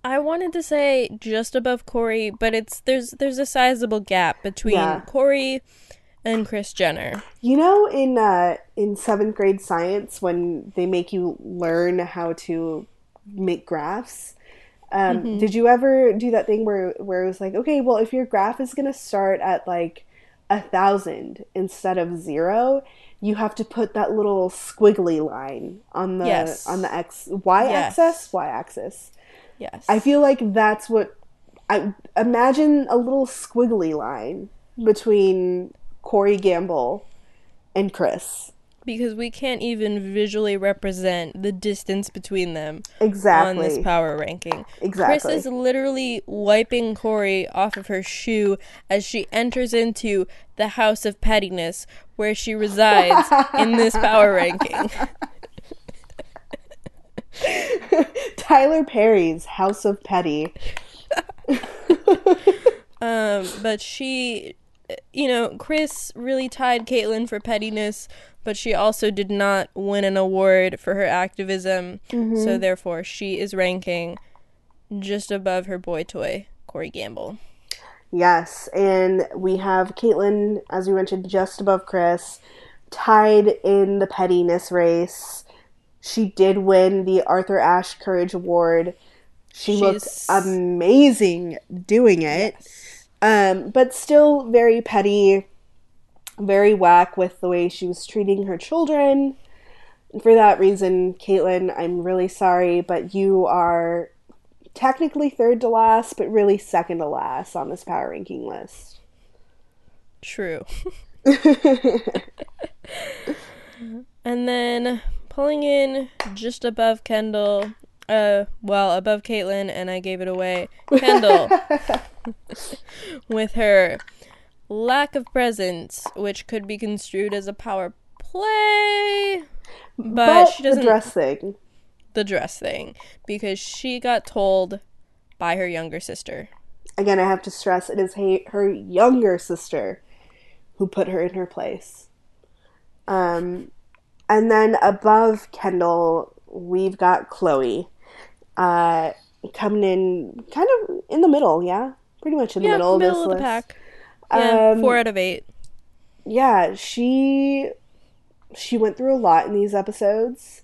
I wanted to say just above Corey, but it's there's there's a sizable gap between Yeah. Corey and Kris Jenner. You know, in uh, in seventh grade science, when they make you learn how to make graphs, um, did you ever do that thing where where it was like, okay, well, if your graph is gonna start at like a thousand instead of zero, you have to put that little squiggly line on the Yes. on the x y Yes. axis y axis. Yes. I feel like that's what I imagine a little squiggly line between Corey Gamble and Kris. because we can't even visually represent the distance between them Exactly. on this power ranking. Exactly. Kris is literally wiping Corey off of her shoe as she enters into the house of pettiness where she resides in this power ranking. Tyler Perry's House of Petty. Um, but she, you know, Kris really tied Caitlyn for pettiness, but she also did not win an award for her activism. So therefore, she is ranking just above her boy toy, Corey Gamble. Yes, and we have Caitlyn, as we mentioned, just above Kris, tied in the pettiness race. She did win the Arthur Ashe Courage Award. She looked amazing doing it. Um, but still very petty, very whack with the way she was treating her children. And for that reason, Caitlyn, I'm really sorry, but you are technically third to last, but really second to last on this power ranking list. True. and then pulling in just above Kendall, uh, well, above Caitlyn, and I gave it away. Kendall, with her lack of presence, which could be construed as a power play, but, she doesn't. the dress thing. the dress thing, because she got told by her younger sister. Again, I have to stress it is he- her younger sister who put her in her place. Um, and then above Kendall, we've got Khloé, uh, coming in kind of in the middle. Yeah, pretty much in the yeah, middle, middle of of the list. pack. Yeah, Um, four out of eight. yeah she she went through a lot in these episodes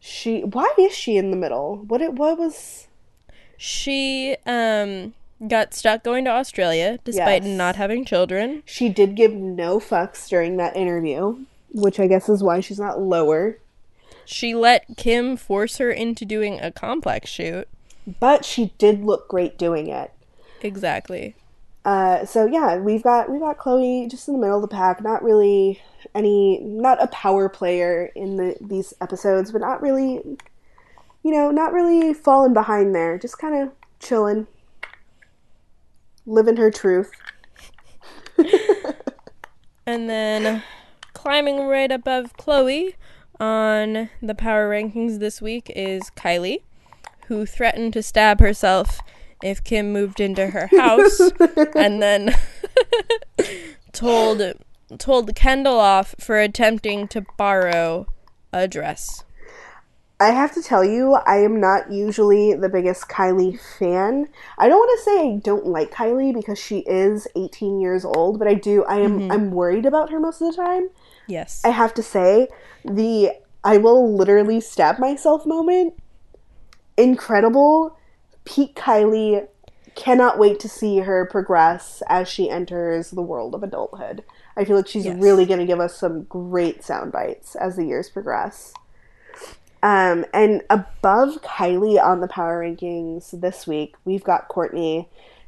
she why is she in the middle what it what was She um got stuck going to Australia despite Yes. not having children. she did give no fucks during that interview which i guess is why she's not lower She let Kim force her into doing a complex shoot. but she did look great doing it Exactly. uh, so yeah we've got we've got khloé just in the middle of the pack not really any not a power player in the these episodes but not really you know not really falling behind there just kind of chilling living her truth And then climbing right above Khloé on the power rankings this week is Kylie, who threatened to stab herself if Kim moved into her house and then told told Kendall off for attempting to borrow a dress. I have to tell you, I am not usually the biggest Kylie fan. I don't want to say I don't like Kylie because she is 18 years old, but I do. I am. Mm-hmm. I'm worried about her most of the time. Yes. I have to say, the I will literally stab myself moment. Incredible. Peak Kylie. Cannot wait to see her progress as she enters the world of adulthood. I feel like she's Yes. really going to give us some great sound bites as the years progress. Um, and above Kylie on the power rankings this week, we've got Kourtney.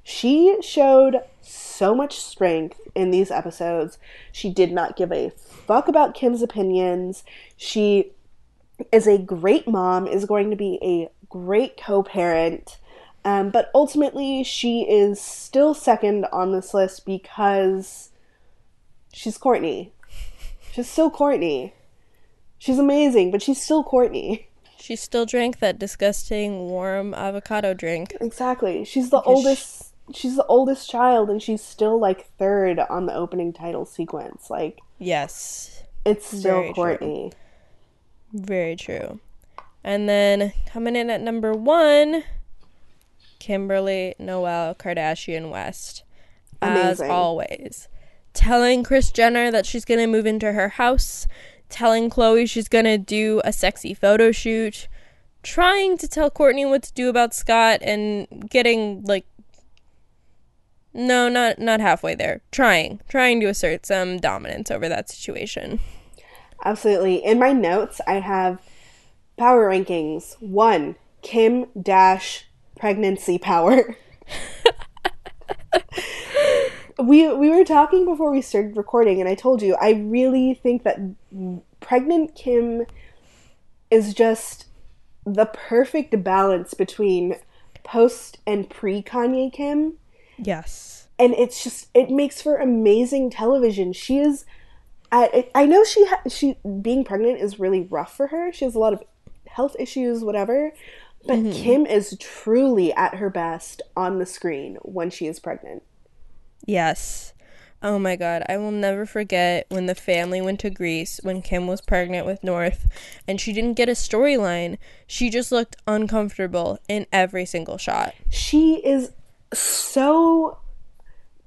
She showed so much strength in these episodes. She did not give a fuck about Kim's opinions. She is a great mom, is going to be a great co parent. Um, but ultimately, she is still second on this list because she's Kourtney. She's still Kourtney. She's amazing, but she's still Kourtney. she still drank that disgusting warm avocado drink. Exactly. She's the Because oldest. She's the oldest child, and she's still like third on the opening title sequence. Like Yes. it's still Very true. Kourtney. Very true. And then coming in at number one, Kimberly Noel Kardashian West. As always. Telling Kris Jenner that she's to move into her house, telling Khloé she's to do a sexy photo shoot, trying to tell Kourtney what to do about Scott, and getting like. No, not not halfway there. Trying, trying to assert some dominance over that situation. Absolutely. In my notes, I have power rankings. One, Kim Dash pregnancy power. we we were talking before we started recording, and I told you I really think that pregnant Kim is just the perfect balance between post and pre Kanye Kim Yes. and it's just it makes for amazing television. She is, I I know she ha- she being pregnant is really rough for her. She has a lot of health issues, whatever. But mm-hmm. Kim is truly at her best on the screen when she is pregnant. Yes. Oh my god, I will never forget when the family went to Greece when Kim was pregnant with North and she didn't get a storyline. She just looked uncomfortable in every single shot. She is so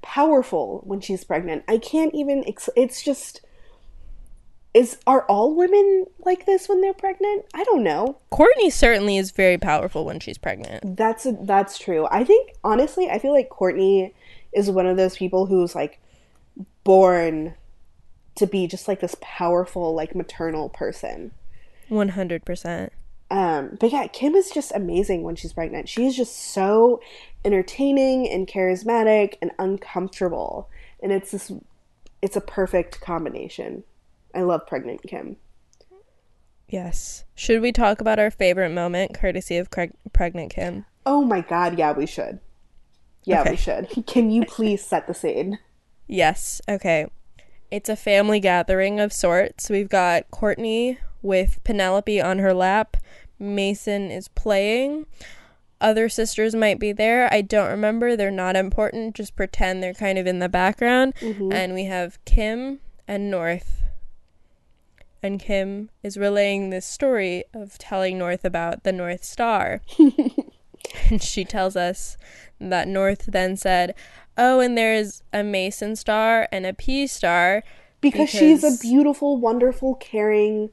powerful when she's pregnant. I can't even. Ex- it's just. Is are all women like this when they're pregnant? I don't know. Kourtney certainly is very powerful when she's pregnant. That's that's true. I think honestly, I feel like Kourtney is one of those people who's like born to be just like this powerful, like maternal person. 100%. Um, but yeah, Kim is just amazing when she's pregnant. She is just so entertaining and charismatic and uncomfortable, and it's this, it's a perfect combination. I love pregnant Kim. Yes. Should we talk about our favorite moment courtesy of Craig- pregnant Kim? Oh my god, yeah, we should. Yeah, Okay. we should. Can you please set the scene? Yes. Okay. It's a family gathering of sorts. We've got Kourtney with Penelope on her lap. Mason is playing. Other sisters might be there. I don't remember. They're not important. Just pretend they're kind of in the background. Mm-hmm. And we have Kim and North. And Kim is relaying this story of telling North about the North Star. and she tells us that North then said, Oh, and there's a Mason star and a P star. because, she's a beautiful, wonderful, caring,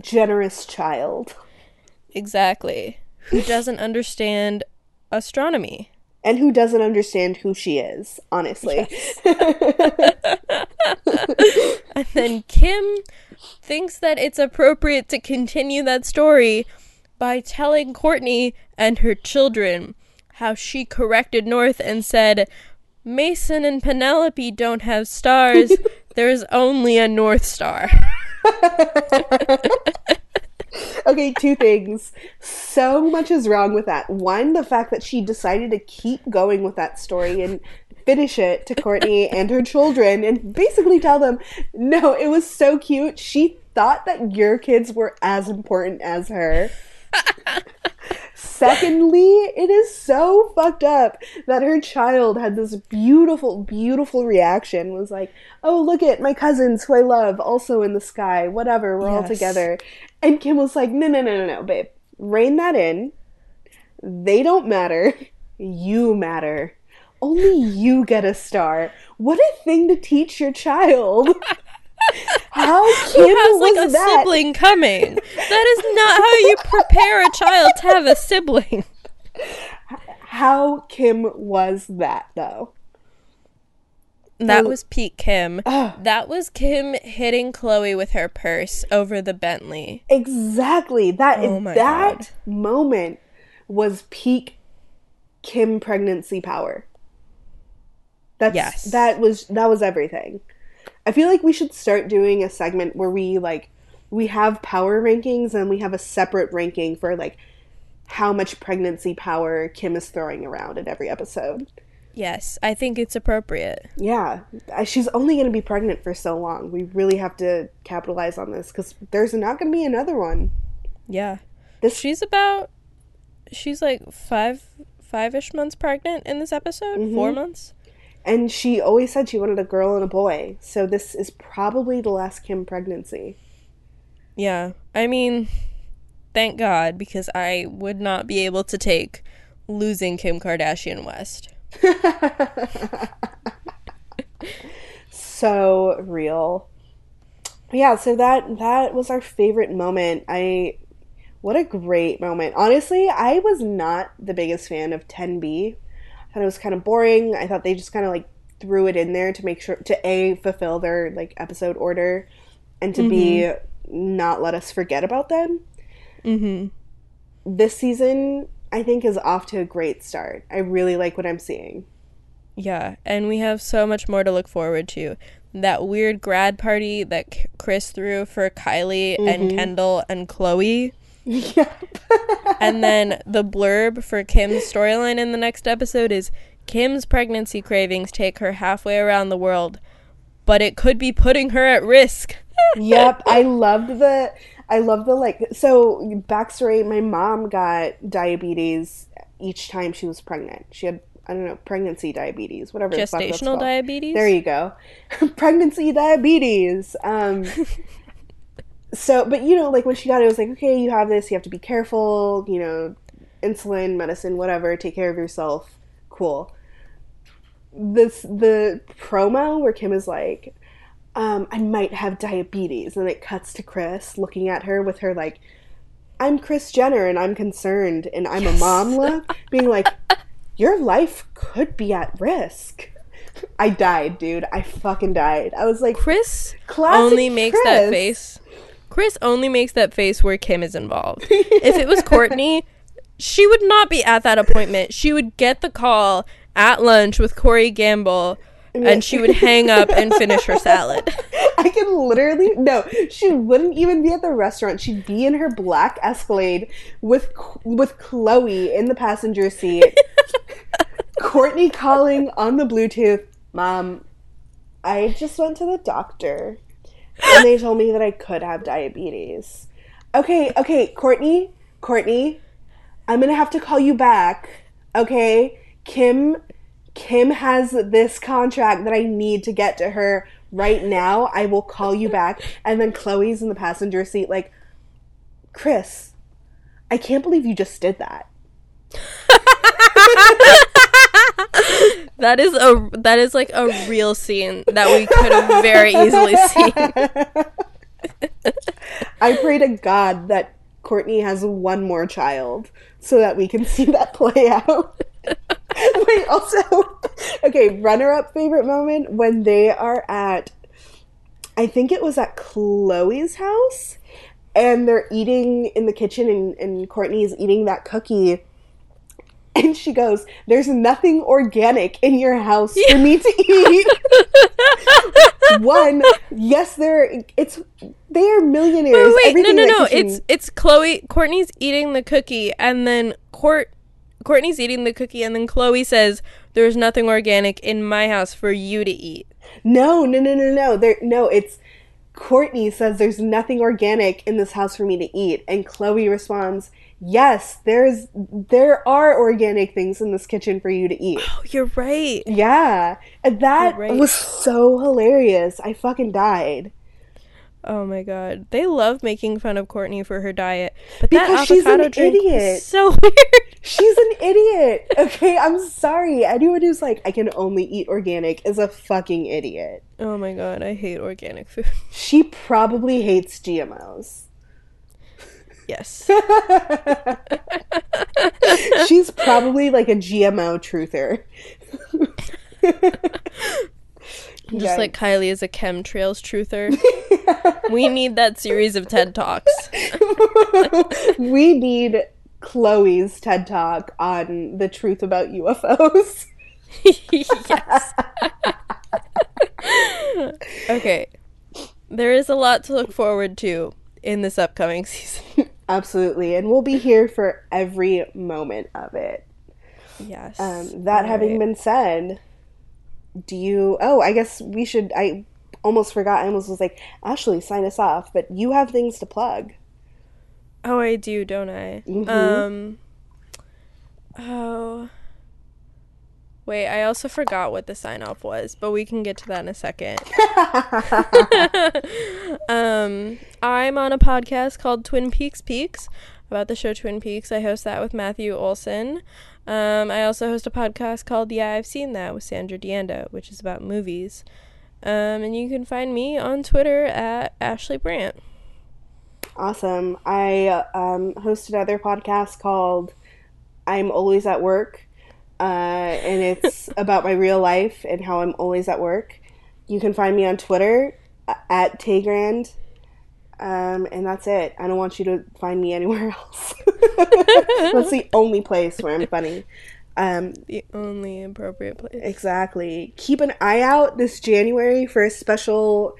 generous child. Exactly. Who doesn't understand astronomy? And who doesn't understand who she is, honestly. And then Kim thinks that it's appropriate to continue that story by telling Kourtney and her children how she corrected North and said, Mason and Penelope don't have stars. There's only a North Star. Okay, two things. So much is wrong with that. One, the fact that she decided to keep going with that story and finish it to Kourtney and her children and basically tell them, no, it was so cute. She thought that your kids were as important as her. Secondly, it is so fucked up that her child had this beautiful, beautiful reaction. Was like, "Oh, look at my cousins who I love, also in the sky. Whatever, we're all together." And Kim was like, "No, no, no, no, no, babe. Rein that in. They don't matter. You matter. Only you get a star. What a thing to teach your child." How Kim Who has was like a that? sibling coming? That is not how you prepare a child to have a sibling. How Kim was that though? That was Pete Kim. Ugh. That was Kim hitting Khloé with her purse over the Bentley. Exactly. That Oh that God. moment was peak Kim pregnancy power. That's Yes. that was that was everything. I feel like we should start doing a segment where we like we have power rankings and we have a separate ranking for like how much pregnancy power Kim is throwing around in every episode. Yes, I think it's appropriate. Yeah, she's only going to be pregnant for so long. We really have to capitalize on this because there's not going to be another one. Yeah. This She's about she's like 5 5ish months pregnant in this episode. Mm-hmm. 4 months. And she always said she wanted a girl and a boy. So this is probably the last Kim pregnancy. Yeah. I mean, thank God because I would not be able to take losing Kim Kardashian West. so real. Yeah, so that that was our favorite moment. I what a great moment. Honestly, I was not the biggest fan of 10B. I thought it was kind of boring. I thought they just kind of like threw it in there to make sure to a fulfill their like episode order and to b not let us forget about them. Mhm. This season I think is off to a great start. I really like what I'm seeing. Yeah, and we have so much more to look forward to. That weird grad party that K- Kris threw for Kylie and Kendall and Khloé. yeah. And then the blurb for Kim's storyline in the next episode is Kim's pregnancy cravings take her halfway around the world, but it could be putting her at risk. Yep, I loved the I love the like so backstory, my mom got diabetes each time she was pregnant. She had I don't know, pregnancy diabetes, whatever the Gestational called. diabetes? There you go. pregnancy diabetes. Um so but you know, like when she got it, it was like, okay, you have this, you have to be careful, you know, insulin, medicine, whatever, take care of yourself. Cool. This the promo where Kim is like, um, I might have diabetes, and it cuts to Kris looking at her with her like, I'm Kris Jenner and I'm concerned and I'm a mom look, being like, Your life could be at risk. I died, dude. I fucking died. I was like, Kris only makes that face. Kris only makes that face where Kim is involved. If it was Kourtney, she would not be at that appointment. She would get the call at lunch with Corey Gamble and she would hang up and finish her salad. I can literally no. She wouldn't even be at the restaurant. She'd be in her black Escalade with with Khloé in the passenger seat. Kourtney calling on the Bluetooth. Mom, I just went to the doctor, and they told me that I could have diabetes. Okay, okay, Kourtney, Kourtney, I'm gonna have to call you back. Okay, Kim, Kim has this contract that I need to get to her right now. I will call you back. And then Khloé's in the passenger seat, like, Kris, I can't believe you just did that. That is a that is like a real scene that we could have very easily seen. I pray to God that Kourtney has one more child so that we can see that play out. Wait, also, okay, runner up favorite moment when they are at, I think it was at Khloé's house, and they're eating in the kitchen, and, and Kourtney's eating that cookie. And she goes, There's nothing organic in your house for me to eat. One, yes, they're it's they are millionaires. Wait, wait, no, Everything no, in no. kitchen- It's it's Khloé. Kourtney's eating the cookie, and then Court Kourtney's eating the cookie, and then Khloé says, "There's nothing organic in my house for you to eat." no, no, no, no, no. There, no. It's Kourtney says there's nothing organic in this house for me to eat, and Khloé responds, "Yes, there's there are organic things in this kitchen for you to eat." Oh, you're right. Yeah, and that right. was so hilarious. I fucking died Oh my god. They love making fun of Kourtney for her diet. But that Because she's an avocado drink was idiot. so weird. She's an idiot. Okay, I'm sorry. Anyone who's like, I can only eat organic is a fucking idiot. Oh my god, I hate organic food. She probably hates GMOs. Yes. She's probably like a GMO truther. Just like Kylie is a chemtrails truther. we need that series of TED Talks. we need Khloé's TED Talk on the truth about UFOs. yes. okay. There is a lot to look forward to in this upcoming season. Absolutely. And we'll be here for every moment of it. Yes. Um, that having been said, do you. Oh, I guess we should. I almost forgot. I almost was like, Ashley, sign us off. But you have things to plug. Oh, I do, don't I? Mhm. Um. Oh. Wait, I also forgot what the sign off was, but we can get to that in a second. um, I'm on a podcast called Twin Peaks Peaks about the show Twin Peaks. I host that with Matthew Olson. Um, I also host a podcast called Yeah, I've Seen That with Sandra Dianda, which is about movies. Um, and you can find me on Twitter at Ashley Brandt. Awesome. I um, host another podcast called I'm Always at Work. Uh, and it's about my real life and how I'm always at work. You can find me on Twitter uh, at Taygrand. Um, and that's it. I don't want you to find me anywhere else. that's the only place where I'm funny. Um, The only appropriate place. Exactly. Keep an eye out this January for a special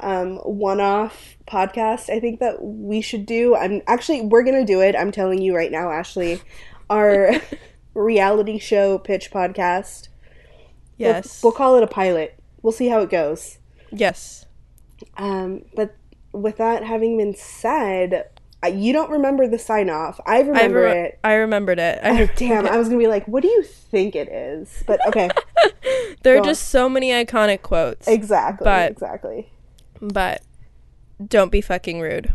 um, one-off podcast. I think that we should do. I'm actually we're gonna do it. I'm telling you right now, Ashley. Our reality show pitch podcast. We'll- Yes. We'll, call it a pilot. We'll see how it goes. yes. Um, but with that having been said, you don't remember the sign off. I I, remember re- it. I remembered it. I Oh, damn, I was gonna be like, what do you think it is? But okay, there are Go on. just so many iconic quotes. exactly, But- exactly. but don't be fucking rude.